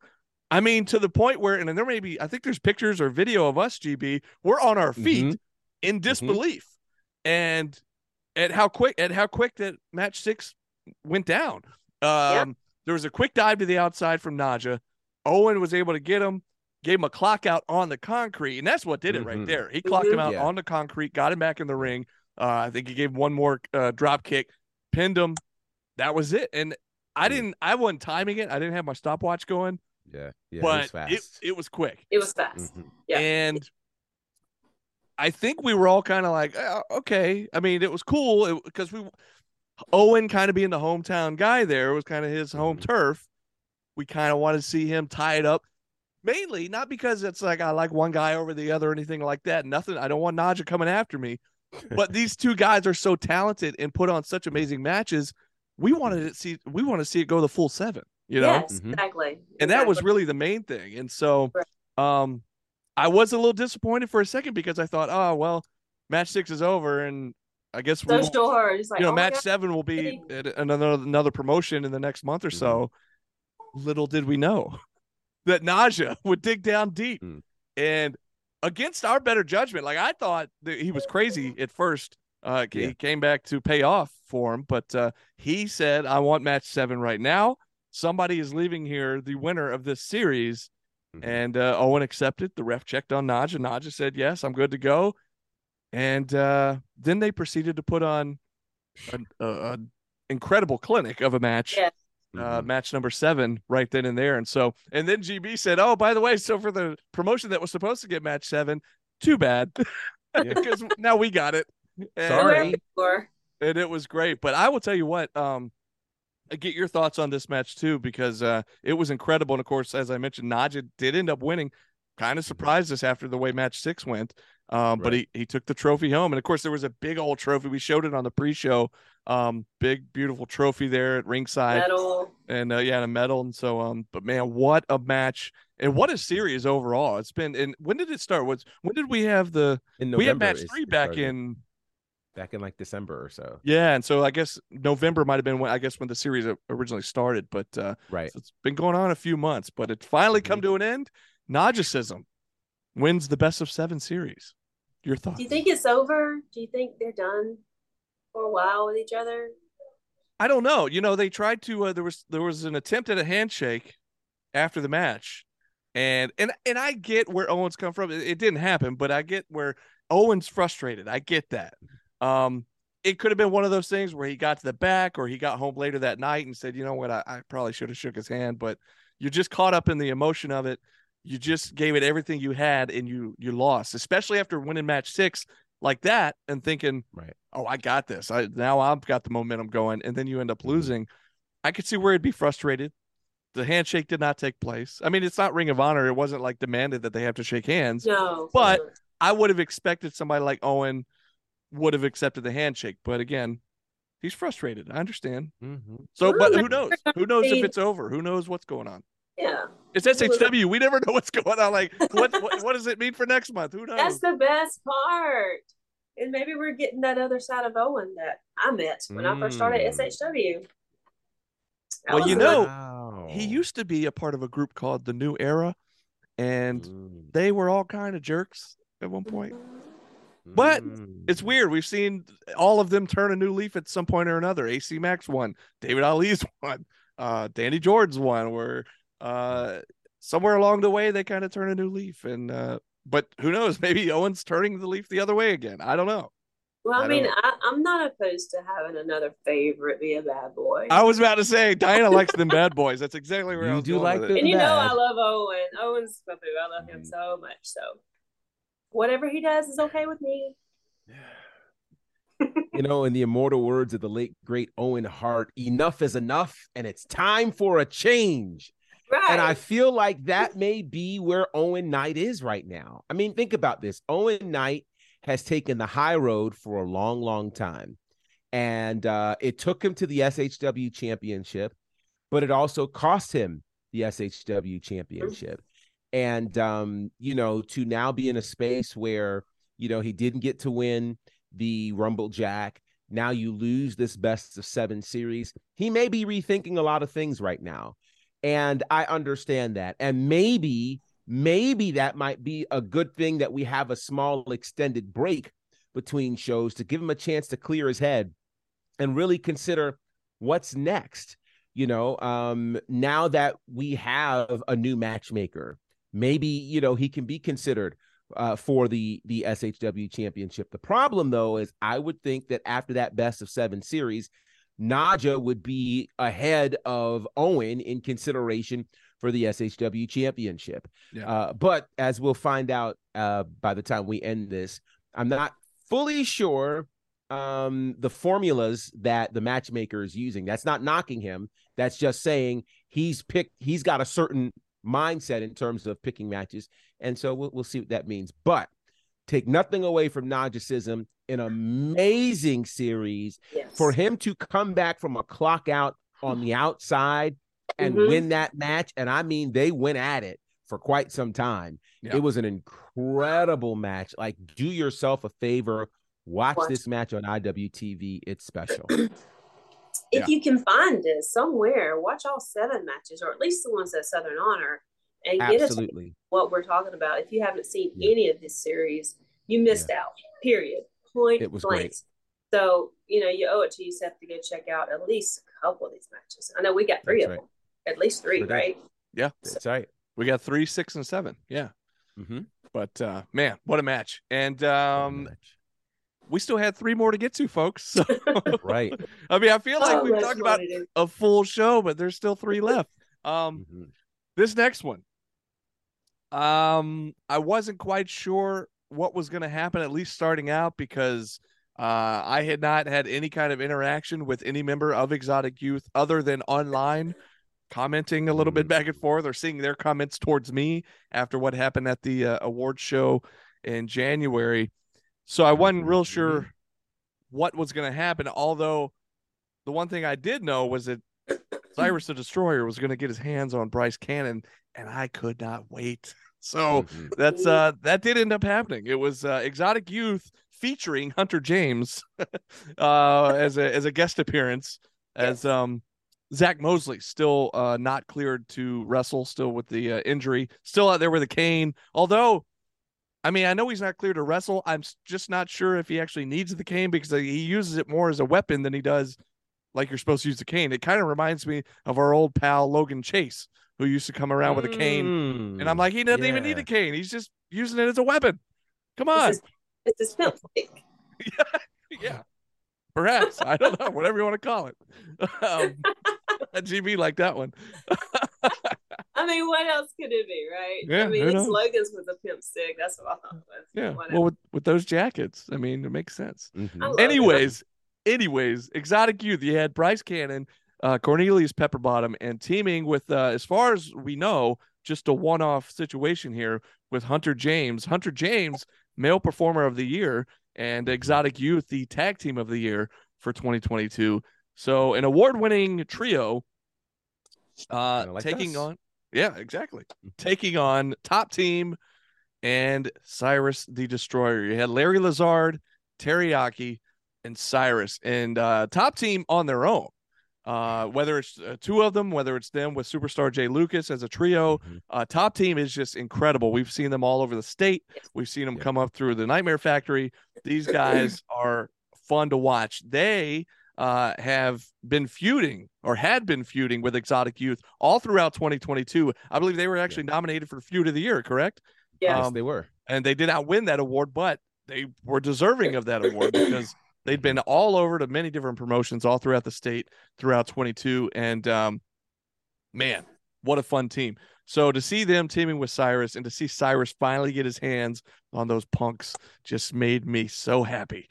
I mean, to the point where, and there may be, I think there's pictures or video of us, GB. We're on our feet Mhm. in disbelief, and at how quick, at how quick that match six went down. Um, there was a quick dive to the outside from Naja. Owen was able to get him, gave him a clock out on the concrete, and that's what did it right Mhm. there. He clocked him out Yeah. on the concrete, got him back in the ring. Uh, I think he gave him one more uh, drop kick, pinned him. That was it. And I Mm. didn't, I wasn't timing it. I didn't have my stopwatch going Yeah. Yeah. it was but it, fast. it was quick. It was fast. Mhm. Yeah. And I think we were all kind of like, "Oh, okay. I mean, it was cool because we, Owen kind of being the hometown guy there was kind of his home Mhm. turf. We kind of wanted to see him tie it up. Mainly not because it's like I like one guy over the other or anything like that. Nothing. I don't want Naja coming after me. But these two guys are so talented and put on such amazing matches. We wanted to see. We want to see it go the full seven. You know yes, Mhm. exactly. and that was really the main thing. And so, um, I was a little disappointed for a second because I thought, oh well, match six is over, and I guess we So will- sure. It's like, you know, oh match God. seven will be at another another promotion in the next month or so. Little did we know that Naja would dig down deep, Mm. and against our better judgment, like I thought that he was crazy at first. Uh, Yeah. He came back to pay off for him, but uh, he said, "I want match seven right now. Somebody is leaving here, the winner of this series." Mhm. And uh, Owen accepted. The ref checked on Naja. Naja said, "Yes, I'm good to go." And uh, then they proceeded to put on an a, a incredible clinic of a match. Yeah. Uh, Mhm. match number seven right then and there. And so, and then GB said, Oh, by the way, so for the promotion that was supposed to get match seven, too bad. Because now we got it. And, Sorry. And it was great. But I will tell you what, um, I get your thoughts on this match too, because uh, it was incredible. And of course, as I mentioned, Naja did end up winning. Kind of surprised us after the way match six went. Um, but he, he took the trophy home. And of course, there was a big old trophy. We showed it on the pre show. Um, big, beautiful trophy there at ringside Metal. and uh, yeah, and a medal. And so, um, but man, what a match and what a series overall. It's been, and when did it start? Was when did we have the, In we had match three back started. in, back in like December or so. yeah. And so I guess November might have been when, I guess when the series originally started, but, uh, Right. so it's been going on a few months, but it finally come to an end. Nagicism wins the best of seven series. Your thoughts? Do you think it's over? Do you think they're done for a while with each other? I don't know. You know, they tried to. Uh, there was there was an attempt at a handshake after the match, and and and I get where Owens come from. It, it didn't happen, but I get where Owens frustrated. I get that. Um, it could have been one of those things where he got to the back or he got home later that night and said, "You know what? I, I probably should have shook his hand." But you're just caught up in the emotion of it. You just gave it everything you had, and you you lost, especially after winning match six like that, and thinking, Right. oh, I got this. I now I've got the momentum going, and then you end up Mhm. losing. I could see where he'd be frustrated. The handshake did not take place. I mean, it's not Ring of Honor. It wasn't like demanded that they have to shake hands. No. But- I would have expected somebody like Owen would have accepted the handshake, but again, he's frustrated. I understand. Mhm. So, but who knows? Who knows if it's over? Who knows what's going on? yeah. It's SHW. We never know what's going on. Like, what what, what does it mean for next month? Who knows? That's the best part. And maybe we're getting that other side of Owen that I met when I first started Mm. SHW. That Well, you know, Wow. he used to be a part of a group called the New Era, and Mm. they were all kind of jerks at one point. But Mm. It's weird. We've seen all of them turn a new leaf at some point or another. AC Max won, David Ali's one, uh, Danny Jordan's one, where uh, somewhere along the way they kind of turn a new leaf. And uh, but who knows? Maybe Owen's turning the leaf the other way again. I don't know. Well, I, I mean, I, I'm not opposed to having another favorite be a bad boy. I was about to say Diana likes them bad boys. That's exactly where I You was do going like with it. and you know. I love Owen. Owen's my boo. I love him Mhm. so much. So whatever he does is okay with me. you know, in the immortal words of the late great Owen Hart, enough is enough, and it's time for a change. Right. And I feel like that may be where Owen Knight is right now. I mean, think about this. Owen Knight has taken the high road for a long, long time. And uh, it took him to the SHW championship, but it also cost him the SHW championship. And, um, you know, to now be in a space where, you know, he didn't get to win the Rumble Jack. Now you lose this best of seven series. He may be rethinking a lot of things right now. And I understand that. And maybe, maybe that might be a good thing that we have a small extended break between shows to give him a chance to clear his head and really consider what's next. You know, um, now that we have a new matchmaker, maybe, you know, he can be considered uh, for the the SHW championship. The problem though is I would think that after that best of seven series, Naja would be ahead of Owen in consideration for the SHW championship. Yeah. Uh, but as we'll find out uh, by the time we end this, I'm not fully sure um, the formulas that the matchmaker is using. That's not knocking him. That's just saying he's picked. He's got a certain mindset in terms of picking matches, and so we'll we'll see what that means. But take nothing away from Najicism, an amazing series yes. for him to come back from a clock out on the outside and Mhm. win that match. And I mean, they went at it for quite some time. Yeah. It was an incredible match. Like, do yourself a favor, Watch Watch. this match on IWTV. It's special. if Yeah. you can find it somewhere, watch all seven matches, or at least the ones that Southern Honor, and get us what we're talking about. If you haven't seen Yeah. any of this series, you missed out. Period. Point It was blank. great. So you know you owe it to yourself to go check out at least a couple of these matches. I know we got three That's of right. them, at least three, Sure right? Yeah, That's right. we got three, six, and seven. Yeah, Mm-hmm. but uh, man, what a match! And um, we still had three more to get to, folks. So, right. I mean, I feel like Oh, we've talked about what it is. a full show, but there's still three left. Um, Mhm. this next one, um, I wasn't quite sure what was going to happen, at least starting out, because uh, I had not had any kind of interaction with any member of Exotic Youth other than online, commenting a little bit Mm. back and forth or seeing their comments towards me after what happened at the uh, award show in January. So I wasn't real Mhm. sure what was going to happen. Although the one thing I did know was that Cyrus the Destroyer was going to get his hands on Bryce Cannon, and I could not wait. So Mhm. that's uh that did end up happening. It was uh, Exotic Youth featuring Hunter James uh as a as a guest appearance as um Zach Mosley still uh not cleared to wrestle still with the uh, injury still out there with a cane although I mean I know he's not clear to wrestle I'm just not sure if he actually needs the cane because uh, he uses it more as a weapon than he does like you're supposed to use the cane it kind of reminds me of our old pal Logan Chase who used to come around with a cane and I'm Mm, like, he doesn't even need yeah. a cane. He's just using it as a weapon. Come on. It's a, it's a pimp stick. yeah. Perhaps. I don't know. Whatever you want to call it. Um, GB like that one. I mean, what else could it be, right? Yeah, I mean, who his knows? slogans with a pimp stick. That's what I thought. was. Yeah. Whatever. Well, with, with those jackets, I mean, it makes sense. Mhm. I love it. Anyways, anyways, exotic youth. You had Bryce Cannon, uh, Cornelius Pepperbottom, and teaming with, uh, as far as we know, just a one-off situation here with Hunter James. Hunter James, male performer of the year, and Exotic Youth, the tag team of the year for 2022. So an award-winning trio, uh, like taking us. on, yeah, exactly, taking on Top Team and Cyrus the Destroyer. You had Larry Lazard, Terry Yaki, and Cyrus, and uh, Top Team on their own. Uh, whether it's uh, two of them, whether it's them with Superstar Jay Lucas as a trio, Mhm. uh, Top Team is just incredible. We've seen them all over the state. We've seen them Yeah. come up through the Nightmare Factory. These guys are fun to watch. They uh, have been feuding or had been feuding with Exotic Youth all throughout 2022. I believe they were actually nominated for Feud of the Year, correct? Yes, Um, they were. and they did not win that award, but they were deserving of that award because they'd been all over to many different promotions all throughout the state throughout 22. And um, man, what a fun team! So to see them teaming with Cyrus and to see Cyrus finally get his hands on those punks just made me so happy.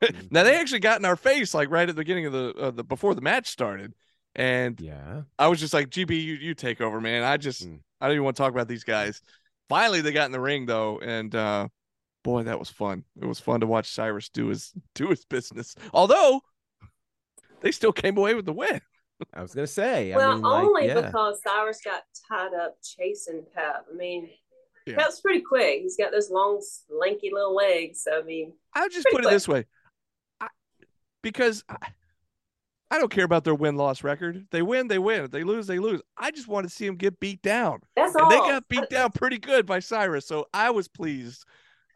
now they actually got in our face like right at the beginning of the uh, the before the match started, and Yeah. I was just like, GB, you you take over, man. I just Mm. I don't even want to talk about these guys. Finally, they got in the ring though, and uh boy, that was fun. It was fun to watch Cyrus do his do his business. Although they still came away with the win. I was gonna say. well, I mean, like, only yeah. because Cyrus got tied up chasing Pep. I mean, Yeah. Pep's pretty quick. He's got those long, lanky little legs. So I mean, I'll just Pretty put it this way, I, because I, I don't care about their win loss record. They win, they win. If they lose, they lose. I just want to see them get beat down, that's and all. they got beat down pretty good by Cyrus. So I was pleased.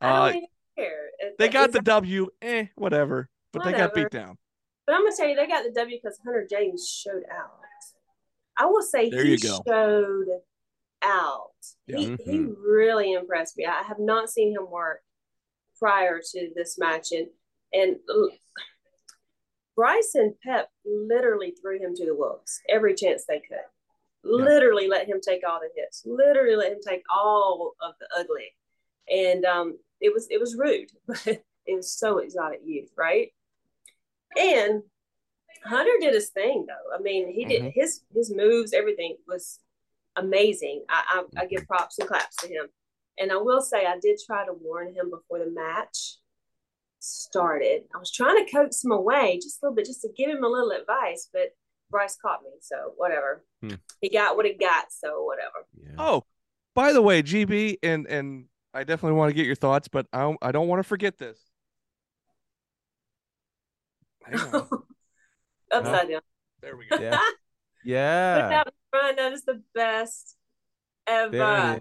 I don't Uh, even care. They got the W, eh, whatever. But they got beat down. But I'm gonna tell you, they got the W because Hunter James showed out. I will say There he showed out. Yeah. He he Mhm. really impressed me. I have not seen him work prior to this match, and and Bryce and Pep literally threw him to the wolves every chance they could. Literally let him take all the hits. Literally let him take all of the ugly, and um, it was it was rude, but it was so exotic youth, right? And Hunter did his thing though. I mean, he did Mhm. his his moves, everything was amazing. I, I I give props and claps to him. And I will say I did try to warn him before the match started. I was trying to coax him away just a little bit, just to give him a little advice, but Bryce caught me, so whatever. Hmm. He got what he got, so whatever. Yeah. Oh, by the way, GB, and and I definitely want to get your thoughts, but I don't, I don't want to forget this. Upside down. There we go. Yeah. Put Yeah. that in front. That is the best ever.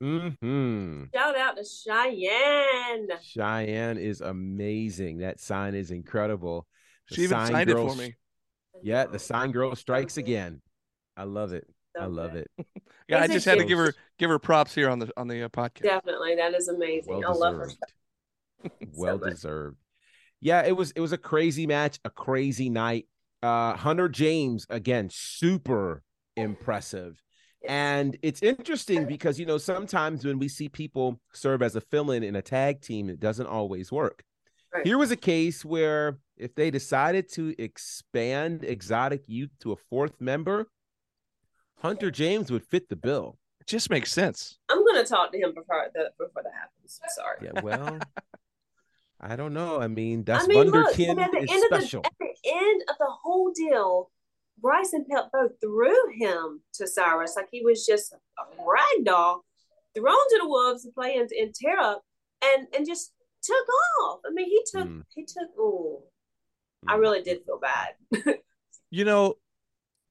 There it is. hmm Shout out to Cheyenne. Cheyenne is amazing. That sign is incredible. The She even sign signed it for me. Yeah, the sign girl strikes So again. I love it. I love good. it. Yeah, I He's a just had to give her give her props here on the on the uh, podcast. Definitely. That is amazing. Well I love her. deserved. well good. deserved. Yeah, it was it was a crazy match, a crazy night. Uh Hunter James again, super impressive. And it's interesting because you know sometimes when we see people serve as a fill-in in a tag team, it doesn't always work. Right. Here was a case where if they decided to expand exotic youth to a fourth member, Hunter James would fit the bill. It just makes sense. I'm going to talk to him before that before that happens. Sorry. Yeah, well, I don't know. I mean, that's I mean, look, Wunderkind and at the is end special. of the at the end of the whole deal, Bryce and Pelpo threw him to Cyrus like he was just a rag doll, thrown to the wolves to play in, up, and and just took off. I mean, he took Mm. he took. Oh, I Mm. really did feel bad. You know,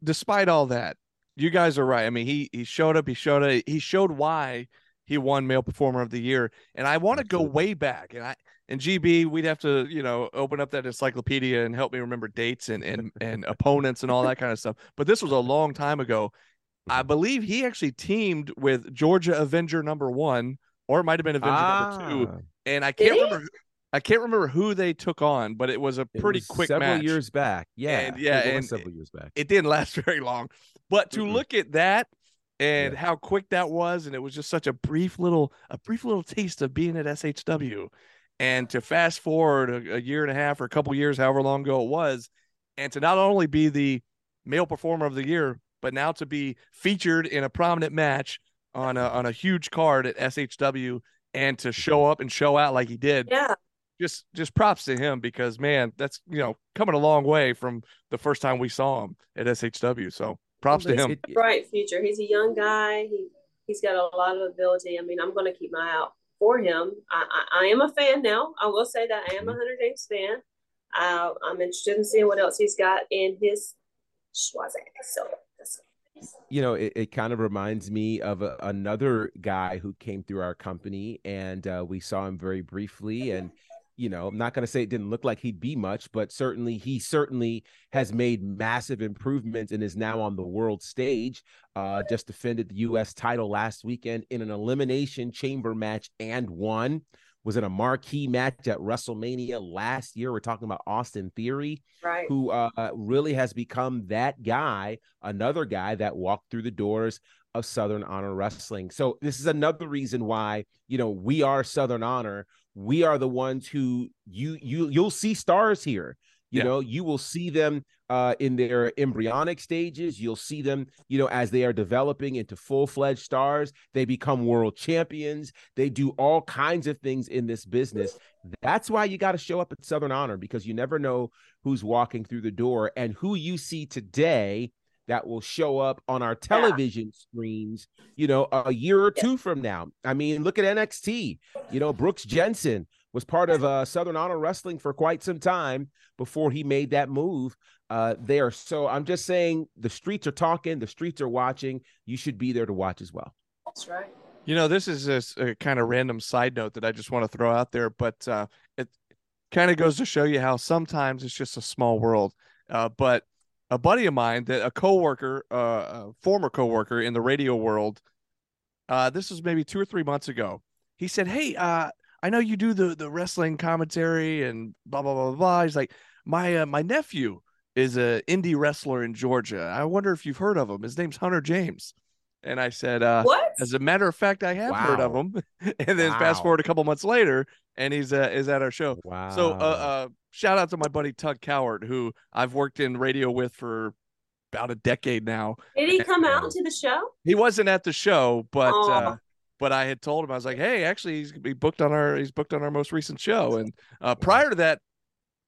despite all that, you guys are right. I mean, he he showed up. He showed up. He showed why he won Male Performer of the Year. And I want to go way back. And I and GB, we'd have to you know open up that encyclopedia and help me remember dates and and and opponents and all that kind of stuff. But this was a long time ago. I believe he actually teamed with Georgia Avenger number one, or it might have been Avenger number two. Ah, And I can't he? remember. who- I can't remember who they took on, but it was a it pretty was quick several match. years back. Yeah, And, yeah, it was and- several years back. it didn't last very long. But to Mm-mm. look at that and Yeah. how quick that was, and it was just such a brief little a brief little taste of being at SHW, and to fast forward a, a year and a half or a couple years, however long ago it was, and to not only be the male performer of the year, but now to be featured in a prominent match on a on a huge card at SHW, and to show up and show out like he did, Yeah, just just props to him because man, that's you know coming a long way from the first time we saw him at SHW. So props to him. It- it- bright future. He's a young guy. He he's got a lot of ability. I mean, I'm going to keep my eye out for him. I, I, I am a fan now. I will say that I am a Mhm. Hunter James fan. Uh, I'm interested in seeing what else he's got in his schwaze. So that's you know, it, it kind of reminds me of a, another guy who came through our company, and uh, we saw him very briefly. And you know, I'm not going to say it didn't look like he'd be much, but certainly he certainly has made massive improvements and is now on the world stage. Uh, just defended the U.S. title last weekend in an elimination chamber match and won. Was in a marquee match at WrestleMania last year. We're talking about Austin Theory right. who uh, really has become that guy, another guy that walked through the doors of Southern Honor Wrestling. So this is another reason why you know we are Southern Honor. We are the ones who you you you'll see stars here. You Yeah. know, you will see them uh, in their embryonic stages. You'll see them, you know, as they are developing into full fledged stars. They become world champions. They do all kinds of things in this business. That's why you got to show up at Southern Honor because you never know who's walking through the door and who you see today that will show up on our television screens, you know, a year or Yeah. two from now. I mean, look at NXT. You know, Brooks Jensen was part of uh, Southern Honor Wrestling for quite some time before he made that move uh, there. So I'm just saying the streets are talking, the streets are watching. You should be there to watch as well. That's right. You know, this is just a kind of random side note that I just want to throw out there, but uh, it kind of goes to show you how sometimes it's just a small world. Uh, but a buddy of mine, that a coworker, uh, a former coworker in the radio world, uh, this was maybe two or three months ago. He said, "Hey, uh, I know you do the the wrestling commentary and blah blah blah blah." blah. He's like, "My uh, my nephew is a indie wrestler in Georgia. I wonder if you've heard of him. His name's Hunter James." And I said, uh, What? as a matter of fact, I have heard of him. and then fast forward a couple months later, and he's uh, is at our show. Wow. So, uh, uh, shout out to my buddy Tug Coward, who I've worked in radio with for about a decade now. Did he come Yeah. out to the show? He wasn't at the show, but Aw. uh, but I had told him I was like, hey, actually, he's he booked on our he's booked on our most recent show. And uh, prior to that,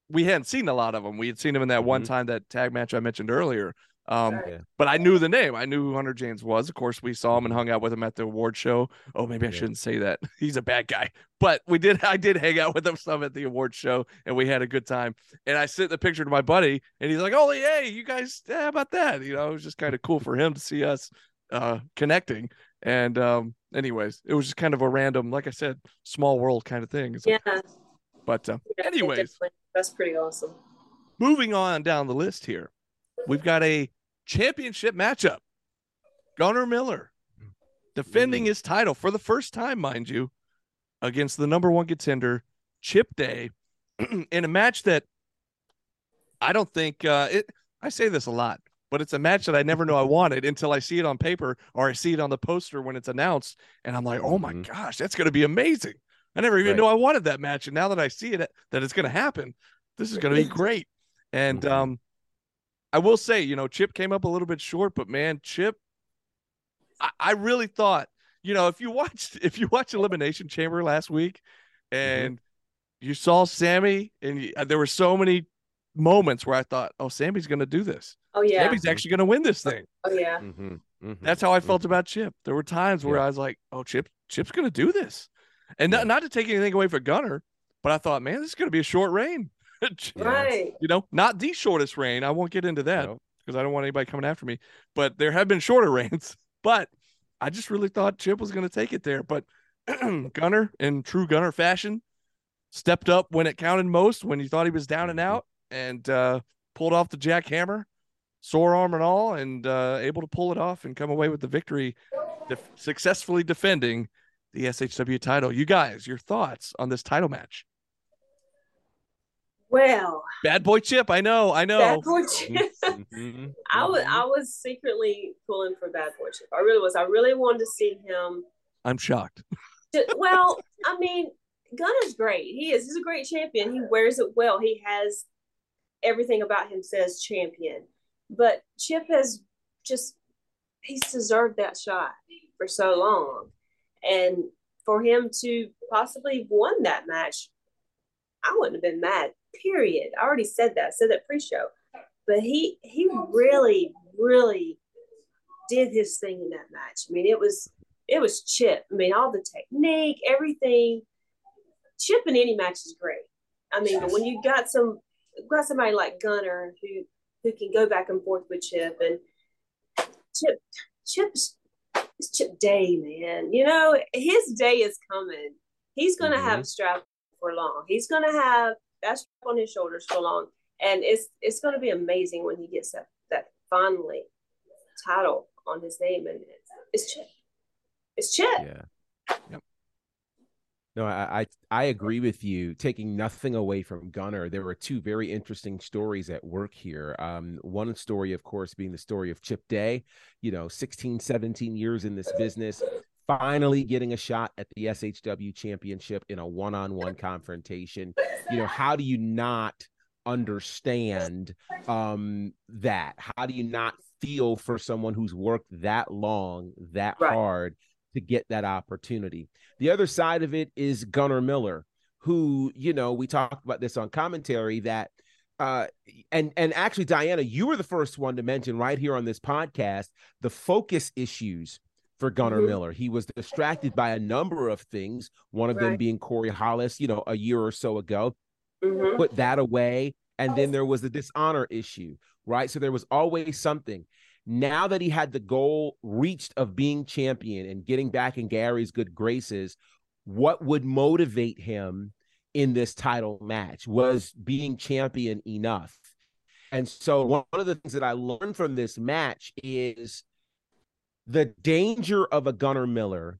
we hadn't seen a lot of him. We had seen him in that one Mhm. time that tag match I mentioned earlier. Um, Yeah. but I knew the name. I knew who Hunter James was. Of course, we saw him and hung out with him at the award show. Oh, maybe I Yeah. shouldn't say that. He's a bad guy. But we did. I did hang out with him some at the award show, and we had a good time. And I sent the picture to my buddy, and he's like, "Oh, hey, you guys, yeah, how about that?" You know, it was just kind of cool for him to see us uh, connecting. And um, anyways, it was just kind of a random, like I said, small world kind of thing. It's like- Yeah. but uh, yeah, Anyways. that's pretty awesome. moving on down the list here, we've got a championship matchup. Gunnar Miller defending his title for the first time, mind you, against the number one contender, Chip Day, in a match that I don't think uh, it. I say this a lot, but it's a match that I never know I wanted until I see it on paper or I see it on the poster when it's announced, and I'm like, oh my Mhm. gosh, that's going to be amazing. I never even Right. knew I wanted that match, and now that I see it that it's going to happen, this is going to be great. And Mhm. um, I will say, you know, Chip came up a little bit short, but man, Chip, I, I really thought, you know, if you watched if you watched Elimination Chamber last week, and you saw Sammy, and you, uh, there were so many moments where I thought, oh, Sammy's going to do this. Oh yeah. Sammy's actually going to win this thing. Oh yeah. Mhm, mhm, That's how I felt about Chip. There were times where Yeah. I was like, oh, Chip, Chip's going to do this, and not, not to take anything away from Gunner, but I thought, man, this is going to be a short reign. Yeah. Right. you know, not the shortest reign. I won't get into that Nope. because I don't want anybody coming after me. But there have been shorter reigns. But I just really thought Chip was going to take it there. But Gunner, in true Gunner fashion, stepped up when it counted most, when you thought he was down and Mhm. out, and uh, pulled off the jackhammer, sore arm and all, and uh, able to pull it off and come away with the victory, def- successfully defending the SHW title. You guys, your thoughts on this title match? Well, Bad boy Chip, I know, I know. Bad Boy Chip. Mhm, I was. I was secretly pulling for Bad Boy Chip. I really was. I really wanted to see him. I'm shocked. Well, I mean, Gunner's great. He is. He's a great champion. He wears it well. He has everything about him says champion. But Chip has just he's deserved that shot for so long, and for him to possibly won that match, I wouldn't have been mad. Period. I already said that. I said that pre-show, but he he really really did his thing in that match. I mean, it was it was Chip. I mean, all the technique, everything. Chip in any match is great. I mean, but when you got some got somebody like Gunner who who can go back and forth with Chip and Chip Chip's it's Chip Day, man. You know, his day is coming. He's gonna Mhm. have a strap for long. He's gonna have that strap on his shoulders for long. And it's it's gonna be amazing when he gets that that finally title on his name and it's, it's Chip. It's Chip. Yeah. Yep. No, I, I I agree with you. Taking nothing away from Gunner, there were two very interesting stories at work here. Um, one story, of course, being the story of Chip Day, you know, 16, 17 years in this business, finally getting a shot at the SHW championship in a one-on-one confrontation. You know, how do you not understand um that? How do you not feel for someone who's worked that long, that Right. hard to get that opportunity? The other side of it is Gunnar Miller, who, you know, we talked about this on commentary that uh and and actually Diana, you were the first one to mention right here on this podcast the focus issues for Gunnar Mhm. Miller. He was distracted by a number of things, one of them being Corey Hollis, you know, a year or so ago Mhm. put that away. And then there was the dishonor issue, right? So there was always something. Now that he had the goal reached of being champion and getting back in Gary's good graces, what would motivate him in this title match was being champion enough. And so one of the things that I learned from this match is the danger of a Gunnar Miller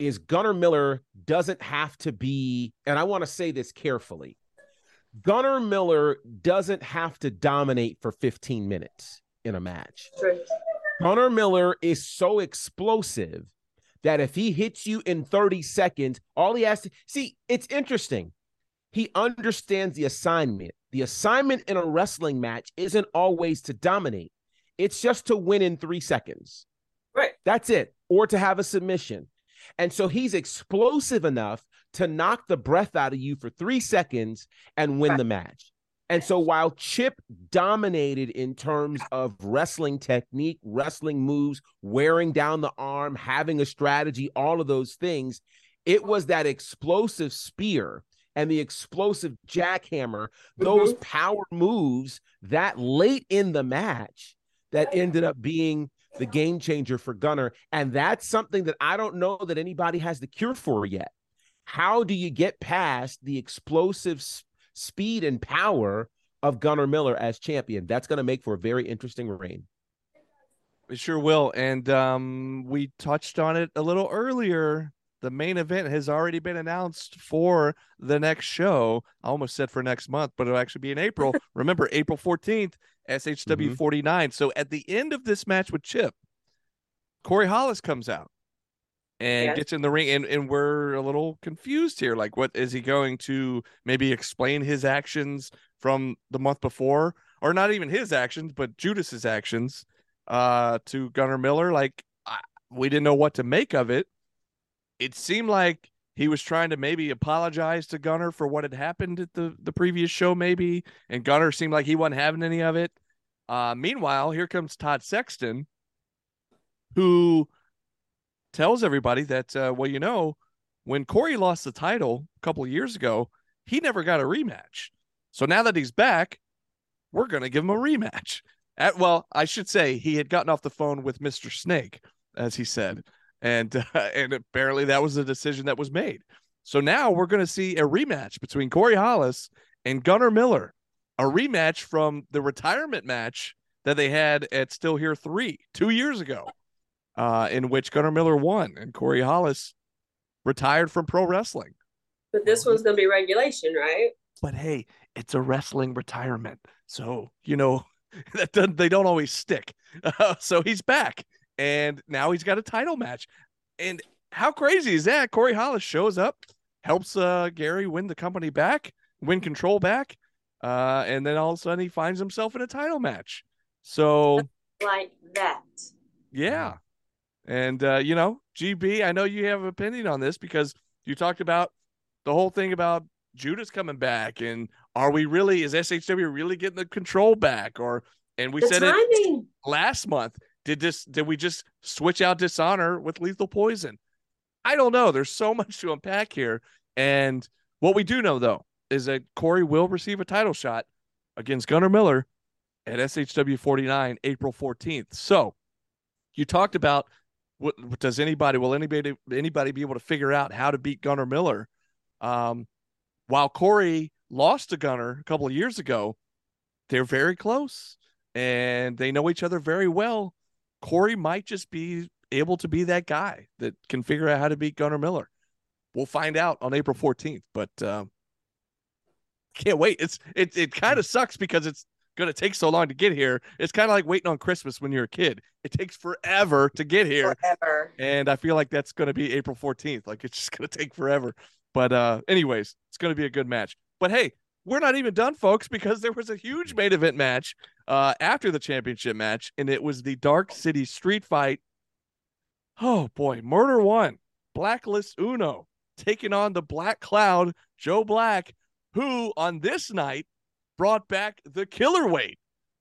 is Gunnar Miller doesn't have to be, and I want to say this carefully. Gunnar Miller doesn't have to dominate for 15 minutes in a match. True. Gunnar Miller is so explosive that if he hits you in 30 seconds, all he has to see, it's interesting. He understands the assignment. The assignment in a wrestling match isn't always to dominate, it's just to win in three seconds. That's it, or to have a submission. And so he's explosive enough to knock the breath out of you for three seconds and win the match. And so while Chip dominated in terms of wrestling technique, wrestling moves, wearing down the arm, having a strategy, all of those things, it was that explosive spear and the explosive jackhammer, those Mhm. power moves that late in the match that ended up being the game changer for Gunner. And that's something that I don't know that anybody has the cure for yet. How do you get past the explosive speed and power of Gunner Miller as champion? That's going to make for a very interesting reign. It sure will. And um, we touched on it a little earlier. The main event has already been announced for the next show. I almost said for next month, but it'll actually be in April. Remember, April 14th, SHW Mhm. 49. So at the end of this match with Chip, Corey Hollis comes out and Yes. gets in the ring. And, and we're a little confused here. Like, what is he going to maybe explain his actions from the month before? Or not even his actions, but Judas's actions uh to Gunnar Miller. Like I, we didn't know what to make of it. It seemed like he was trying to maybe apologize to Gunnar for what had happened at the the previous show, maybe, and Gunnar seemed like he wasn't having any of it. Uh, meanwhile, here comes Todd Sexton, who tells everybody that, uh, well, you know, when Corey lost the title a couple of years ago, he never got a rematch. So now that he's back, we're going to give him a rematch. At, well, I should say he had gotten off the phone with Mr. Snake, as he said, and uh, and apparently that was the decision that was made. So now we're going to see a rematch between Corey Hollis and Gunnar Miller, a rematch from the retirement match that they had at Still Here Three two years ago, uh, in which Gunnar Miller won and Corey Hollis retired from pro wrestling. But this one's going to be regulation, right? But hey, it's a wrestling retirement, so you know that doesn't, they don't always stick. Uh, so he's back, and now he's got a title match. And how crazy is that? Corey Hollis shows up, helps uh, Gary win the company back, win control back, uh, and then all of a sudden he finds himself in a title match. So Like that. yeah. And uh, you know, GB, I know you have an opinion on this because you talked about the whole thing about Judas coming back and are we really is SHW really getting the control back or and we the said it last month. Did this did we just switch out dishonor with lethal poison? I don't know. There's so much to unpack here. And what we do know though is that Corey will receive a title shot against Gunnar Miller at SHW 49 April 14th. So you talked about what does anybody will anybody anybody be able to figure out how to beat Gunnar Miller? Um, while Corey lost to Gunnar a couple of years ago, they're very close and they know each other very well. Corey might just be able to be that guy that can figure out how to beat Gunnar Miller. We'll find out on April 14th, but um, can't wait. It's it it kind of sucks because it's going to take so long to get here. It's kind of like waiting on Christmas when you're a kid. It takes forever to get here. Forever. And I feel like that's going to be April 14th. Like it's just going to take forever. But uh anyways, it's going to be a good match. But hey, we're not even done folks because there was a huge main event match uh after the championship match and it was the Dark City Street Fight. Oh boy, Murder 1, Blacklist Uno taking on the Black Cloud, Joe Black, who on this night brought back the killer weight,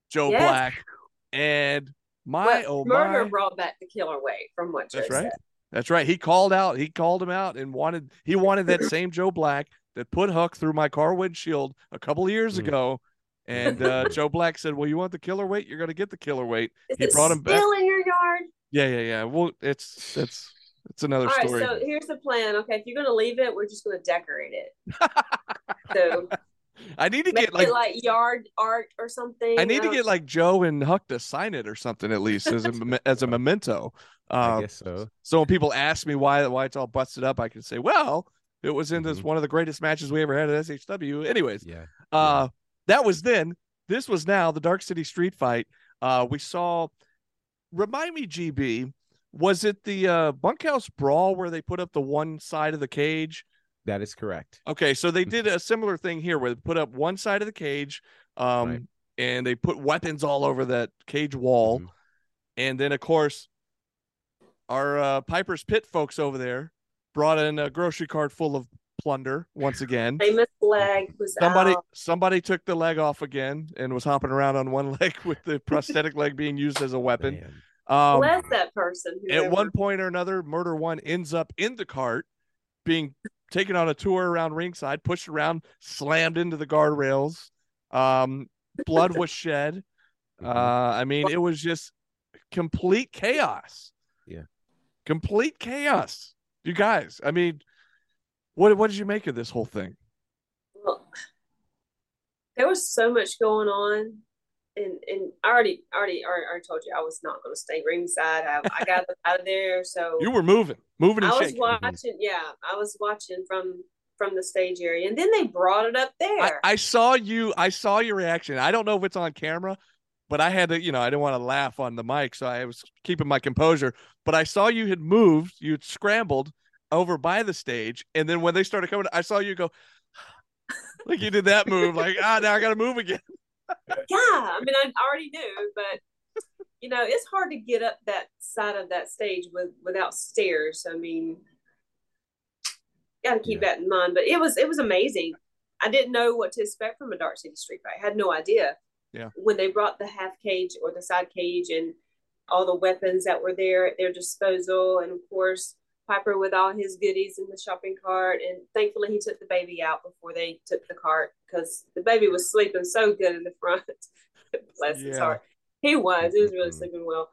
Joe Yes. Black. And my But oh murder my brought back the killer weight from what Joe that's right. said. That's right. He called out. He called him out and wanted. He wanted that same Joe Black that put Huck through my car windshield a couple of years Mm. ago. And uh, Joe Black said, "Well, you want the killer weight? You're going to get the killer weight." Is He it brought him still back. in your yard? Yeah, yeah, yeah. Well, it's it's it's another All right, story. so here's the plan. Okay, if you're gonna leave it, we're just gonna decorate it. so I need to get like, like yard art or something. I need to get like Joe and Huck to sign it or something at least as a as a memento. I Uh, guess so. so when people ask me why why it's all busted up, I can say, well, it was in this Mhm. one of the greatest matches we ever had at SHW. Anyways, Yeah. Uh, that was then. This was now the Dark City Street Fight. Uh, we saw. Remind me, GB, was it the uh, bunkhouse brawl where they put up the one side of the cage? That is correct. Okay, so they did a similar thing here where they put up one side of the cage, um, Right. and they put weapons all over that cage wall, Mhm. and then of course, our uh, Piper's Pit folks over there brought in a grocery cart full of plunder once again. Famous leg was Somebody out. somebody took the leg off again and was hopping around on one leg with the prosthetic leg being used as a weapon. Man. Um, Bless that person. at one point or another, Murder One ends up in the cart, being taken on a tour around ringside, pushed around, slammed into the guardrails. Um, blood was shed. Uh, Mhm. I mean, it was just complete chaos. Yeah. complete chaos. You guys, I mean, what what did you make of this whole thing? Well, there was so much going on, and and I already already already, already told you I was not going to stay ringside. I, I got out of there, so You were moving, moving and I was shaking. watching. Yeah, I was watching from from the stage area, and then they brought it up there. I, I saw you. I saw your reaction. I don't know if it's on camera, but I had to, you know, I didn't want to laugh on the mic, so I was keeping my composure. But I saw you had moved, you had scrambled over by the stage, and then when they started coming, I saw you go, like you did that move, like ah, now I got to move again. yeah, I mean, I already knew, but you know, it's hard to get up that side of that stage with without stairs. I mean, got to keep that in mind. But it was it was amazing. I didn't know what to expect from a Dark City Street Fight. I had no idea. Yeah. When they brought the half cage or the side cage and all the weapons that were there at their disposal, and of course Piper with all his goodies in the shopping cart, and thankfully he took the baby out before they took the cart because the baby was sleeping so good in the front. Bless his heart. He was. He was really Mhm. sleeping well.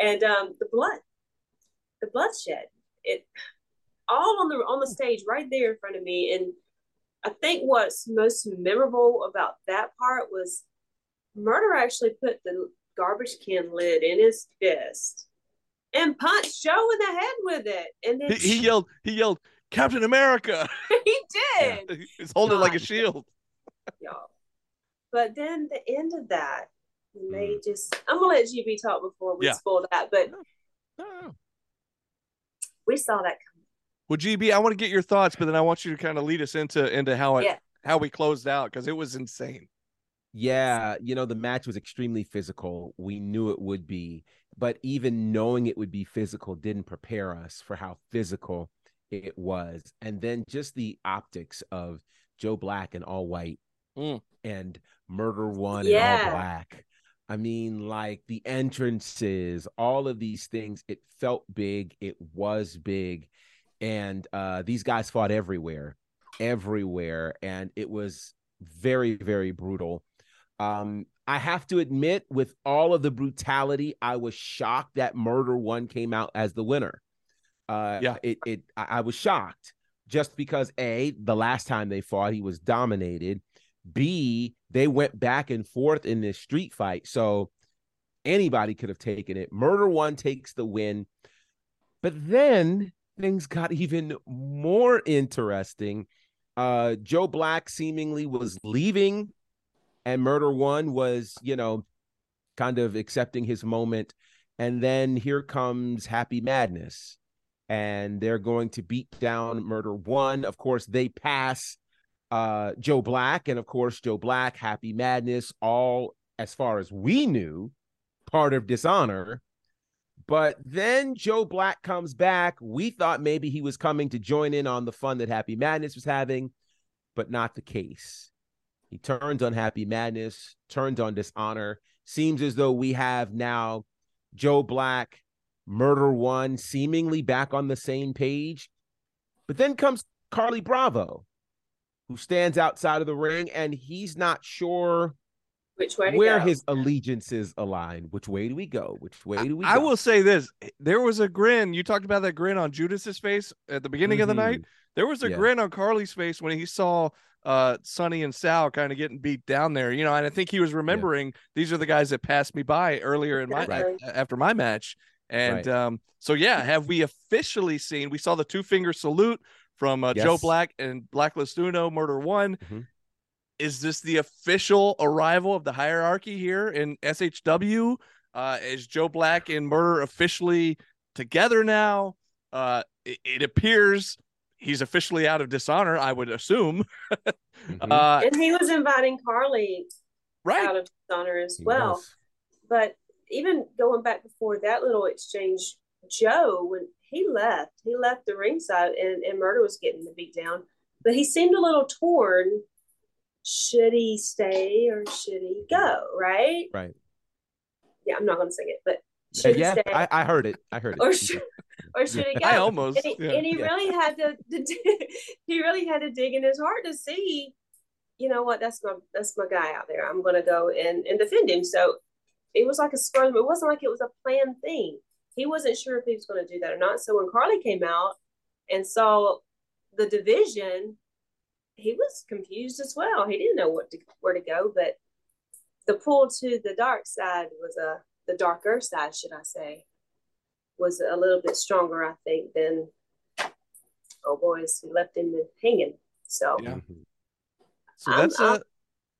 And um, the blood, the bloodshed, it all on the on the stage right there in front of me. And I think what's most memorable about that part was Murder actually put the garbage can lid in his fist and punched Joe in the head with it. And then He, he yelled, he yelled, Captain America. he did, He's holding it like a shield. y'all. But then the end of that, they Mm. just I'm gonna let GB talk before we Yeah. spoil that, but Oh. we saw that coming. Well, GB, I want to get your thoughts, but then I want you to kind of lead us into into how it Yeah. how we closed out because it was insane. Yeah, you know, the match was extremely physical. We knew it would be, but even knowing it would be physical didn't prepare us for how physical it was. And then just the optics of Joe Black and all white Mm. and Murder One Yeah. and all black. I mean, like the entrances, all of these things, it felt big. It was big. And uh, these guys fought everywhere, everywhere. And it was very, very brutal. Um, I have to admit, with all of the brutality, I was shocked that Murder One came out as the winner. Uh, Yeah. it it I, I was shocked just because a the last time they fought, he was dominated. B they went back and forth in this street fight, so anybody could have taken it. Murder One takes the win, but then things got even more interesting. Uh, Joe Black seemingly was leaving and Murder One was, you know, kind of accepting his moment. And then here comes Happy Madness, and they're going to beat down Murder One. Of course, they pass uh, Joe Black, and of course, Joe Black, Happy Madness, all as far as we knew, part of Dishonor. But then Joe Black comes back. We thought maybe he was coming to join in on the fun that Happy Madness was having, but not the case. He turns on Happy Madness, turns on Dishonor. Seems as though we have now Joe Black, Murder One, seemingly back on the same page. But then comes Carly Bravo, who stands outside of the ring, and he's not sure which way to where go. his allegiances align. Which way do we go? Which way do we I go? will say this: there was a grin. You talked about that grin on Judas's face at the beginning of the night. Mhm. There was a Yeah. grin on Carly's face when he saw uh Sonny and Sal kind of getting beat down there. You know, and I think he was remembering these are the guys that passed me by earlier in my Right. after my match. And Right. um, so yeah, have we officially seen? We saw the two finger salute from uh, Joe Black and Blacklist Uno, Murder One. Mhm. Is this the official arrival of the hierarchy here in SHW? Uh, is Joe Black and Murder officially together now? Uh, it, it appears he's officially out of dishonor. I would assume. Mhm. Uh, and he was inviting Carly right. out of dishonor as He well. was. But even going back before that little exchange, Joe, when he left, he left the ringside and, and Murder was getting the beat down. but he seemed a little torn. Should he stay or should he go? Right. Right. Yeah, I'm not going to sing it, but Uh, should yeah, I, I heard it. I heard it. or should or should he go? I almost. and he, yeah. and he Yeah. really had to, to he really had to dig in his heart to see you know what that's my that's my guy out there i'm going to go and, and defend him so it was like a spur it wasn't like it was a planned thing he wasn't sure if he was going to do that or not so when carly came out and saw the division he was confused as well he didn't know what to, where to go but the pull to the dark side was a the darker side should i say was a little bit stronger, I think, than oh boys who left him hanging. So Yeah. Mhm. So I'm- that's I'm- uh,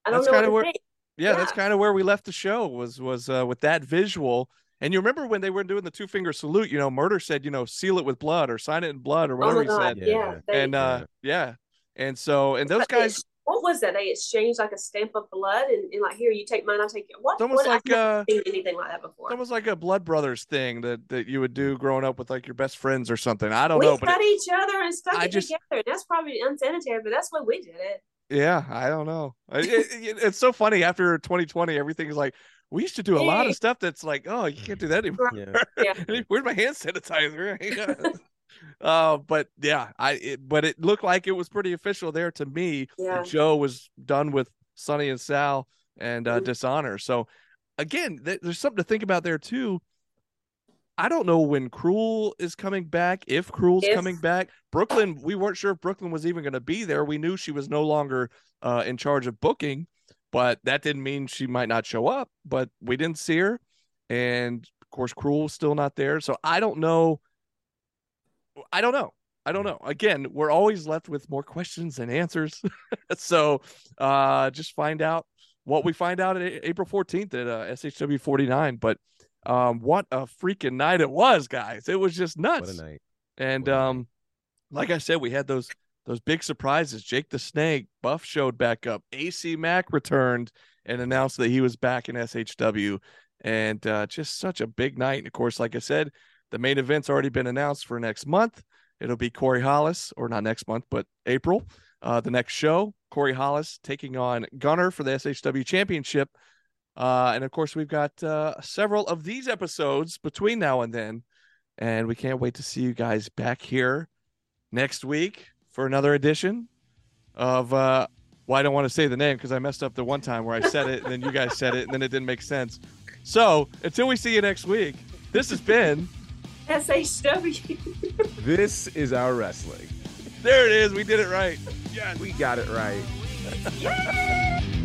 I don't That's kinda where- to think. yeah, that's kind of where we left the show was was uh, with that visual. And you remember when they were doing the two finger salute? You know, Murder said, you know, seal it with blood or sign it in blood or Oh whatever my he god, said. yeah. Yeah. And uh, yeah, and so and those but guys, what was that? They exchanged like a stamp of blood, and, and like here, you take mine, I'll take your. What? it's almost what? like I've never uh, seen anything like that before. it's almost like a blood brothers thing that that you would do growing up with like your best friends or something. I don't we know, but cut it- each other and stuck I it just- together. That's probably unsanitary, but that's what we did it. yeah, I don't know. It- it- it- it's so funny after 2020, everything's like we used to do a lot of stuff that's like, oh, you can't do that anymore. Yeah. Yeah. Where's my hand sanitizer? uh, but yeah, I it, but it looked like it was pretty official there to me. Yeah. Joe was done with Sonny and Sal and uh, Mhm. Dishonor. So again, th- there's something to think about there too. I don't know when Cruel is coming back, if Cruel's If- coming back. Brooklyn, we weren't sure if Brooklyn was even going to be there. We knew she was no longer uh, in charge of booking, but that didn't mean she might not show up. But we didn't see her, and of course, Cruel's still not there. So I don't know. I don't know. I don't know. Again, we're always left with more questions than answers. so uh, just find out what we find out at April 14th at uh, SHW 49. But um, what a freaking night it was, guys. It was just What nuts. a night. And What a night. um, like I said, we had those those big surprises. Jake the Snake, Buff showed back up. AC Mack returned and announced that he was back in SHW, and uh, just such a big night. And of course, like I said, the main event's already been announced for next month. It'll be Corey Hollis, or not next month, but April. Uh, the next show, Corey Hollis taking on Gunner for the SHW Championship. Uh, and of course, we've got uh, several of these episodes between now and then. And we can't wait to see you guys back here next week for another edition of uh well, I don't want to say the name because I messed up the one time where I said it and then you guys said it and then it didn't make sense. So until we see you next week, this has been SHW. This is our wrestling. there it is. We did it right. We got it right. Yay!